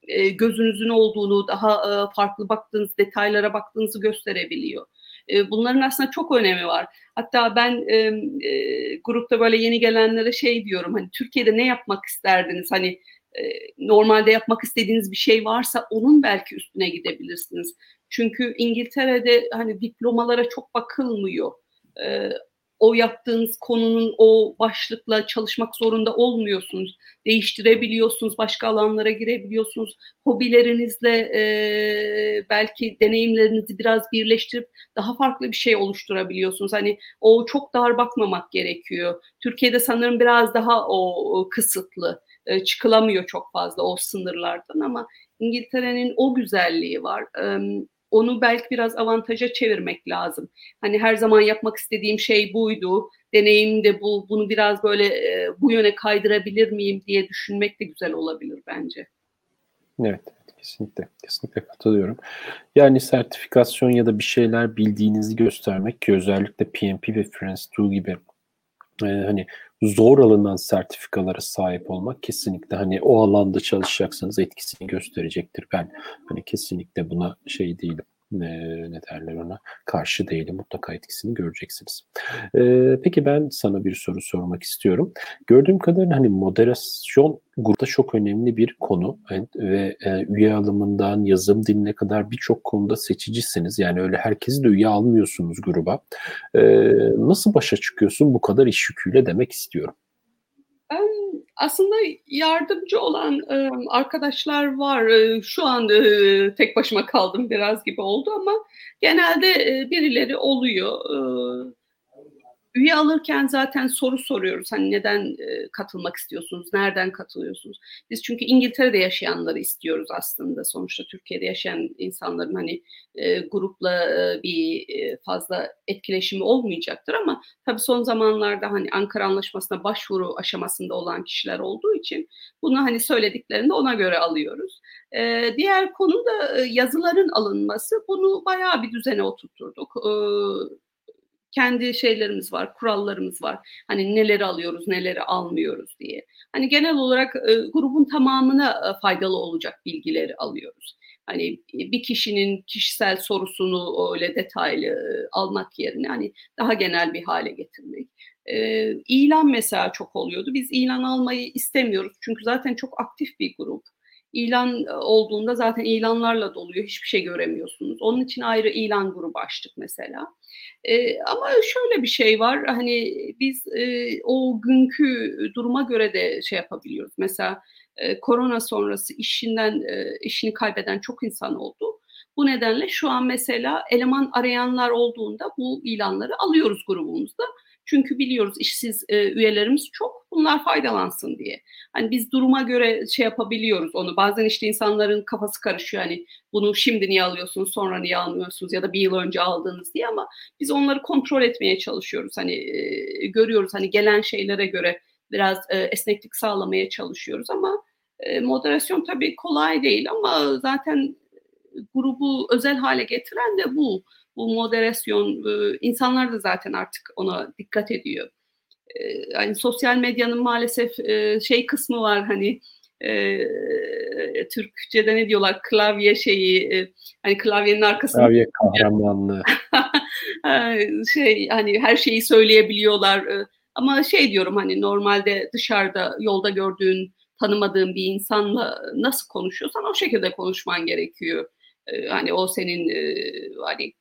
eee, gözünüzün olduğunu, daha eee, farklı baktığınız, detaylara baktığınızı gösterebiliyor. Eee, bunların aslında çok önemi var. Hatta ben eee, grupta böyle yeni gelenlere şey diyorum, hani Türkiye'de ne yapmak isterdiniz? Hani eee, normalde yapmak istediğiniz bir şey varsa onun belki üstüne gidebilirsiniz. Çünkü İngiltere'de hani diplomalara çok bakılmıyor. Eee, o yaptığınız konunun o başlıkla çalışmak zorunda olmuyorsunuz. Değiştirebiliyorsunuz, başka alanlara girebiliyorsunuz. Hobilerinizle eee, belki deneyimlerinizi biraz birleştirip daha farklı bir şey oluşturabiliyorsunuz. Hani o çok dar bakmamak gerekiyor. Türkiye'de sanırım biraz daha o, kısıtlı. Eee, çıkılamıyor çok fazla o sınırlardan ama İngiltere'nin o güzelliği var. Emm, onu belki biraz avantaja çevirmek lazım. Hani her zaman yapmak istediğim şey buydu, deneyim de bu, bunu biraz böyle eee, bu yöne kaydırabilir miyim diye düşünmek de güzel olabilir bence. Evet, kesinlikle, kesinlikle katılıyorum. Yani sertifikasyon ya da bir şeyler bildiğinizi göstermek ki özellikle PMP ve Prince2 gibi eee, hani zor alınan sertifikalara sahip olmak kesinlikle hani o alanda çalışacaksanız etkisini gösterecektir. Ben hani kesinlikle buna şey değilim. Eee, ne derler ona? Karşı değilim. Mutlaka etkisini göreceksiniz. Eee, peki ben sana bir soru sormak istiyorum. Gördüğüm kadarıyla hani moderasyon grupta çok önemli bir konu ve e, üye alımından yazım diline kadar birçok konuda seçicisiniz. Yani öyle herkesi de üye almıyorsunuz gruba. Eee, nasıl başa çıkıyorsun bu kadar iş yüküyle demek istiyorum. Ben Aslında yardımcı olan e, arkadaşlar var. E, şu an e, tek başıma kaldım biraz gibi oldu ama genelde e, birileri oluyor. E, Üye alırken zaten soru soruyoruz. Hani neden e, katılmak istiyorsunuz? Nereden katılıyorsunuz? Biz çünkü İngiltere'de yaşayanları istiyoruz aslında. Sonuçta Türkiye'de yaşayan insanların hani e, grupla e, bir e, fazla etkileşimi olmayacaktır ama tabii son zamanlarda hani Ankara Anlaşması'na başvuru aşamasında olan kişiler olduğu için bunu hani söylediklerinde ona göre alıyoruz. E, diğer konu da e, yazıların alınması. Bunu bayağı bir düzene oturtturduk. E, kendi şeylerimiz var, kurallarımız var. Hani neleri alıyoruz, neleri almıyoruz diye. Hani genel olarak e, grubun tamamına e, faydalı olacak bilgileri alıyoruz. Hani bir kişinin kişisel sorusunu öyle detaylı e, almak yerine hani daha genel bir hale getirmek. E, ilan mesela çok oluyordu. Biz ilan almayı istemiyoruz çünkü zaten çok aktif bir grup. İlan olduğunda zaten ilanlarla doluyor. Hiçbir şey göremiyorsunuz. Onun için ayrı ilan grubu açtık mesela. E, ama şöyle bir şey var. Hani biz e, o günkü duruma göre de şey yapabiliyoruz. Mesela e, korona sonrası işinden e, işini kaybeden çok insan oldu. Bu nedenle şu an mesela eleman arayanlar olduğunda bu ilanları alıyoruz grubumuzda. Çünkü biliyoruz işsiz e, üyelerimiz çok bunlar faydalansın diye. Hani biz duruma göre şey yapabiliyoruz onu. Bazen işte insanların kafası karışıyor hani bunu şimdi niye alıyorsunuz sonra niye almıyorsunuz ya da bir yıl önce aldığınız diye ama biz onları kontrol etmeye çalışıyoruz. Hani e, görüyoruz hani gelen şeylere göre biraz e, esneklik sağlamaya çalışıyoruz ama e, moderasyon tabii kolay değil ama zaten grubu özel hale getiren de bu bu moderasyon insanlar da zaten artık ona dikkat ediyor. Yani sosyal medyanın maalesef şey kısmı var hani Türkçe'de ne diyorlar? Klavye şeyi hani klavyenin arkasında klavye kahramanlığı. Şey hani her şeyi söyleyebiliyorlar ama şey diyorum hani normalde dışarıda yolda gördüğün tanımadığın bir insanla nasıl konuşuyorsan o şekilde konuşman gerekiyor hani o senin hani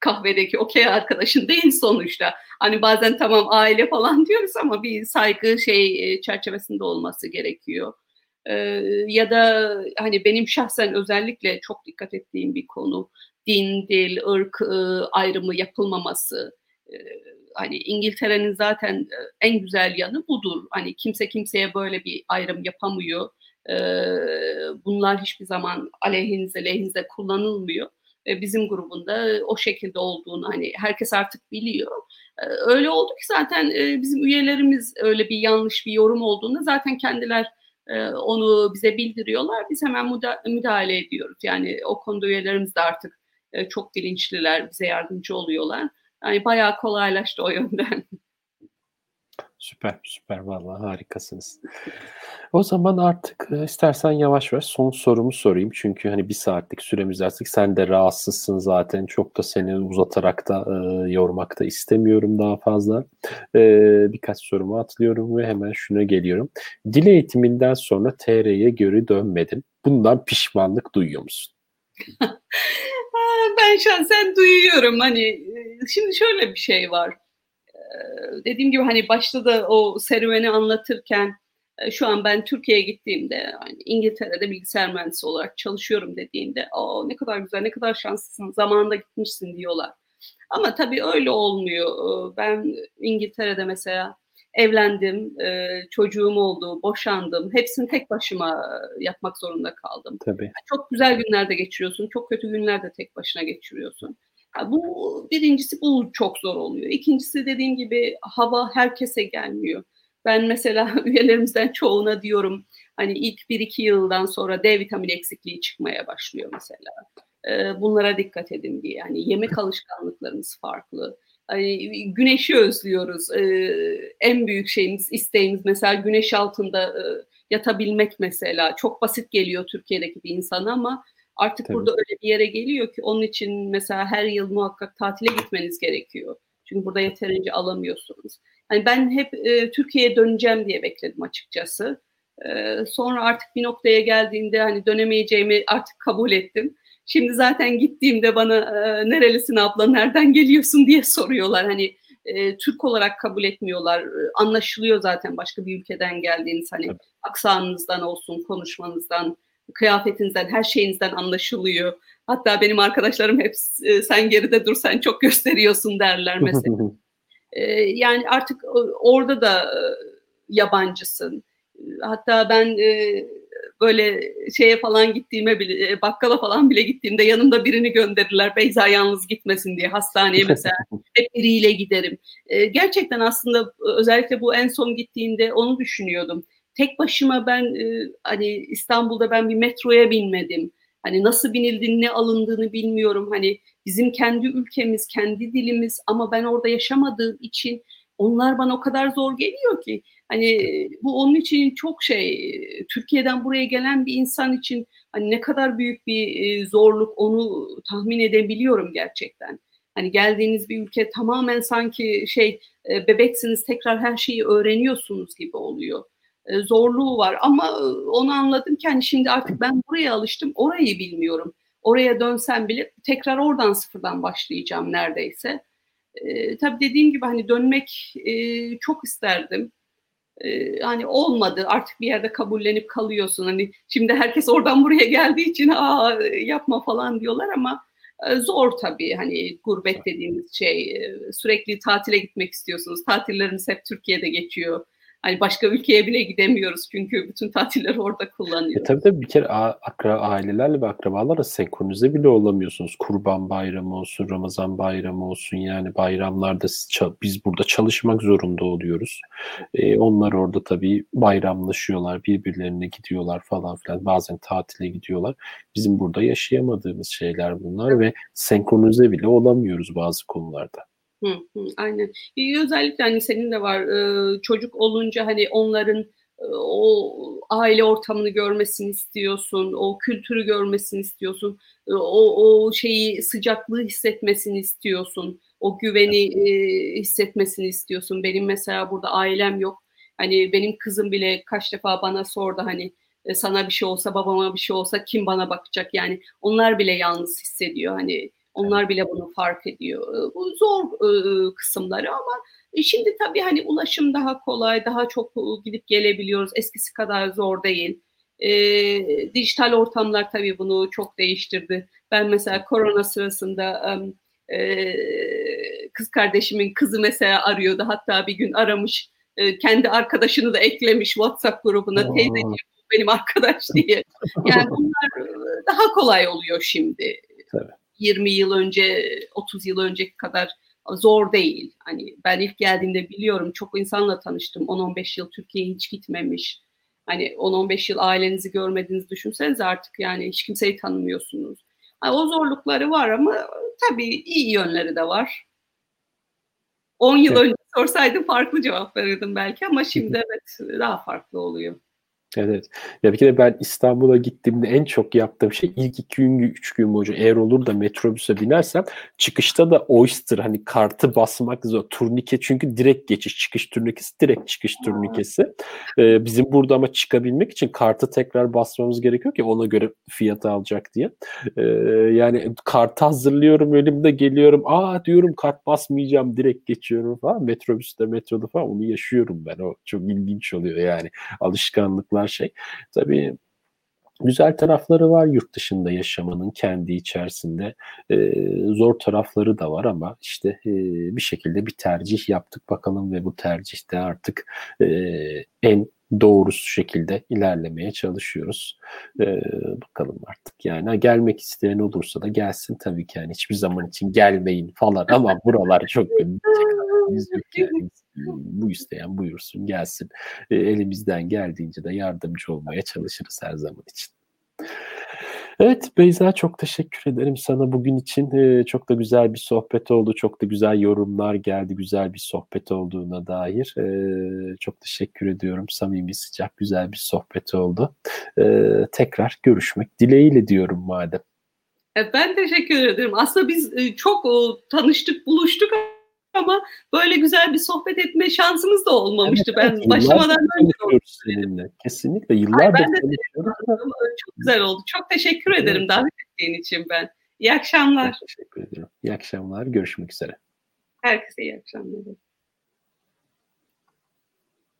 kahvedeki okey arkadaşın değil sonuçta. Hani bazen tamam aile falan diyoruz ama bir saygı şey çerçevesinde olması gerekiyor. ya da hani benim şahsen özellikle çok dikkat ettiğim bir konu din, dil, ırk ayrımı yapılmaması. hani İngiltere'nin zaten en güzel yanı budur. Hani kimse kimseye böyle bir ayrım yapamıyor bunlar hiçbir zaman aleyhinize lehinize kullanılmıyor. Bizim grubunda o şekilde olduğunu hani herkes artık biliyor. Öyle oldu ki zaten bizim üyelerimiz öyle bir yanlış bir yorum olduğunda zaten kendiler onu bize bildiriyorlar. Biz hemen müdahale ediyoruz. Yani o konuda üyelerimiz de artık çok bilinçliler, bize yardımcı oluyorlar. Yani bayağı kolaylaştı o yönden. Süper, süper. Vallahi harikasınız. O zaman artık e, istersen yavaş yavaş son sorumu sorayım. Çünkü hani bir saatlik süremiz artık. Sen de rahatsızsın zaten. Çok da seni uzatarak da e, yormak da istemiyorum daha fazla. E, birkaç sorumu atlıyorum ve hemen şuna geliyorum. Dil eğitiminden sonra TR'ye geri dönmedin. Bundan pişmanlık duyuyor musun? ben şahsen duyuyorum. Hani e, şimdi şöyle bir şey var dediğim gibi hani başta da o serüveni anlatırken şu an ben Türkiye'ye gittiğimde yani İngiltere'de bilgisayar mühendisi olarak çalışıyorum dediğinde o ne kadar güzel ne kadar şanslısın zamanında gitmişsin diyorlar. Ama tabii öyle olmuyor. Ben İngiltere'de mesela evlendim, çocuğum oldu, boşandım. Hepsini tek başıma yapmak zorunda kaldım. Tabii. Çok güzel günlerde geçiriyorsun, çok kötü günlerde tek başına geçiriyorsun. Bu birincisi bu çok zor oluyor. İkincisi dediğim gibi hava herkese gelmiyor. Ben mesela üyelerimizden çoğuna diyorum hani ilk bir iki yıldan sonra D vitamini eksikliği çıkmaya başlıyor mesela. Bunlara dikkat edin diye. Yani yemek alışkanlıklarımız farklı. Hani güneşi özlüyoruz. En büyük şeyimiz, isteğimiz mesela güneş altında yatabilmek mesela. Çok basit geliyor Türkiye'deki bir insana ama Artık Tabii. burada öyle bir yere geliyor ki onun için mesela her yıl muhakkak tatile gitmeniz gerekiyor. Çünkü burada yeterince alamıyorsunuz. Hani ben hep e, Türkiye'ye döneceğim diye bekledim açıkçası. E, sonra artık bir noktaya geldiğinde hani dönemeyeceğimi artık kabul ettim. Şimdi zaten gittiğimde bana e, nerelisin abla, nereden geliyorsun diye soruyorlar. Hani e, Türk olarak kabul etmiyorlar. E, anlaşılıyor zaten başka bir ülkeden geldiğiniz hani evet. aksanınızdan olsun, konuşmanızdan, kıyafetinizden, her şeyinizden anlaşılıyor. Hatta benim arkadaşlarım hep e, sen geride dur sen çok gösteriyorsun derler mesela. e, yani artık orada da e, yabancısın. Hatta ben e, böyle şeye falan gittiğime bile e, bakkala falan bile gittiğimde yanımda birini gönderirler Beyza yalnız gitmesin diye hastaneye mesela hep biriyle giderim. E, gerçekten aslında özellikle bu en son gittiğimde onu düşünüyordum. Tek başıma ben e, hani İstanbul'da ben bir metroya binmedim. Hani nasıl binildiğini, ne alındığını bilmiyorum. Hani bizim kendi ülkemiz, kendi dilimiz ama ben orada yaşamadığım için onlar bana o kadar zor geliyor ki. Hani bu onun için çok şey Türkiye'den buraya gelen bir insan için hani ne kadar büyük bir zorluk onu tahmin edebiliyorum gerçekten. Hani geldiğiniz bir ülke tamamen sanki şey bebeksiniz tekrar her şeyi öğreniyorsunuz gibi oluyor. Zorluğu var. Ama onu anladım ki hani şimdi artık ben buraya alıştım orayı bilmiyorum. Oraya dönsem bile tekrar oradan sıfırdan başlayacağım neredeyse. E, tabii dediğim gibi hani dönmek e, çok isterdim. E, hani olmadı. Artık bir yerde kabullenip kalıyorsun. Hani şimdi herkes oradan buraya geldiği için aa yapma falan diyorlar ama e, zor tabii. Hani gurbet dediğimiz şey e, sürekli tatile gitmek istiyorsunuz. Tatillerimiz hep Türkiye'de geçiyor Hani başka ülkeye bile gidemiyoruz çünkü bütün tatilleri orada kullanıyoruz. E, tabii tabii bir kere akra, ailelerle ve akrabalarla senkronize bile olamıyorsunuz. Kurban bayramı olsun, Ramazan bayramı olsun yani bayramlarda biz burada çalışmak zorunda oluyoruz. Ee, onlar orada tabii bayramlaşıyorlar, birbirlerine gidiyorlar falan filan. Bazen tatile gidiyorlar. Bizim burada yaşayamadığımız şeyler bunlar ve senkronize bile olamıyoruz bazı konularda. Hı, hı, aynen. Özellikle hani senin de var e, çocuk olunca hani onların e, o aile ortamını görmesini istiyorsun, o kültürü görmesini istiyorsun, e, o, o şeyi sıcaklığı hissetmesini istiyorsun, o güveni e, hissetmesini istiyorsun. Benim mesela burada ailem yok. Hani benim kızım bile kaç defa bana sordu hani sana bir şey olsa babama bir şey olsa kim bana bakacak yani onlar bile yalnız hissediyor hani onlar bile bunu fark ediyor. Bu zor kısımları ama şimdi tabii hani ulaşım daha kolay, daha çok gidip gelebiliyoruz. Eskisi kadar zor değil. E, dijital ortamlar tabii bunu çok değiştirdi. Ben mesela korona sırasında e, kız kardeşimin kızı mesela arıyordu. Hatta bir gün aramış, e, kendi arkadaşını da eklemiş WhatsApp grubuna. Teyzeciğim benim arkadaş diye. Yani bunlar daha kolay oluyor şimdi. Tabii. 20 yıl önce, 30 yıl önceki kadar zor değil. Hani ben ilk geldiğimde biliyorum çok insanla tanıştım. 10-15 yıl Türkiye'ye hiç gitmemiş. Hani 10-15 yıl ailenizi görmediğinizi düşünseniz artık yani hiç kimseyi tanımıyorsunuz. Yani o zorlukları var ama tabii iyi yönleri de var. 10 yıl evet. önce sorsaydım farklı cevap verirdim belki ama şimdi evet daha farklı oluyor. Evet. Ya bir kere ben İstanbul'a gittiğimde en çok yaptığım şey ilk iki gün, üç gün boyunca eğer olur da metrobüse binersem çıkışta da Oyster hani kartı basmak zor. Turnike çünkü direkt geçiş çıkış turnikesi direkt çıkış turnikesi. Ee, bizim burada ama çıkabilmek için kartı tekrar basmamız gerekiyor ki ona göre fiyatı alacak diye. Ee, yani kartı hazırlıyorum elimde geliyorum. Aa diyorum kart basmayacağım direkt geçiyorum falan. Metrobüste metroda falan onu yaşıyorum ben. O çok ilginç oluyor yani alışkanlıklar yapılan şey. Tabii güzel tarafları var yurt dışında yaşamanın kendi içerisinde e, zor tarafları da var ama işte e, bir şekilde bir tercih yaptık bakalım ve bu tercihte artık e, en doğrusu şekilde ilerlemeye çalışıyoruz. Ee, bakalım artık yani gelmek isteyen olursa da gelsin tabii ki yani hiçbir zaman için gelmeyin falan ama buralar çok yok yani. Bu isteyen buyursun gelsin. Elimizden geldiğince de yardımcı olmaya çalışırız her zaman için. Evet Beyza çok teşekkür ederim sana bugün için. Ee, çok da güzel bir sohbet oldu. Çok da güzel yorumlar geldi. Güzel bir sohbet olduğuna dair. Ee, çok teşekkür ediyorum. Samimi, sıcak, güzel bir sohbet oldu. Ee, tekrar görüşmek dileğiyle diyorum madem. E, ben teşekkür ederim. Aslında biz çok tanıştık, buluştuk ama böyle güzel bir sohbet etme şansımız da olmamıştı. Evet, ben başlamadan önce seninle. Kesinlikle yıllardır ben de Çok güzel oldu. Çok teşekkür evet. ederim davet ettiğin için ben. İyi akşamlar. Çok teşekkür ederim. İyi akşamlar. Görüşmek üzere. Herkese iyi akşamlar.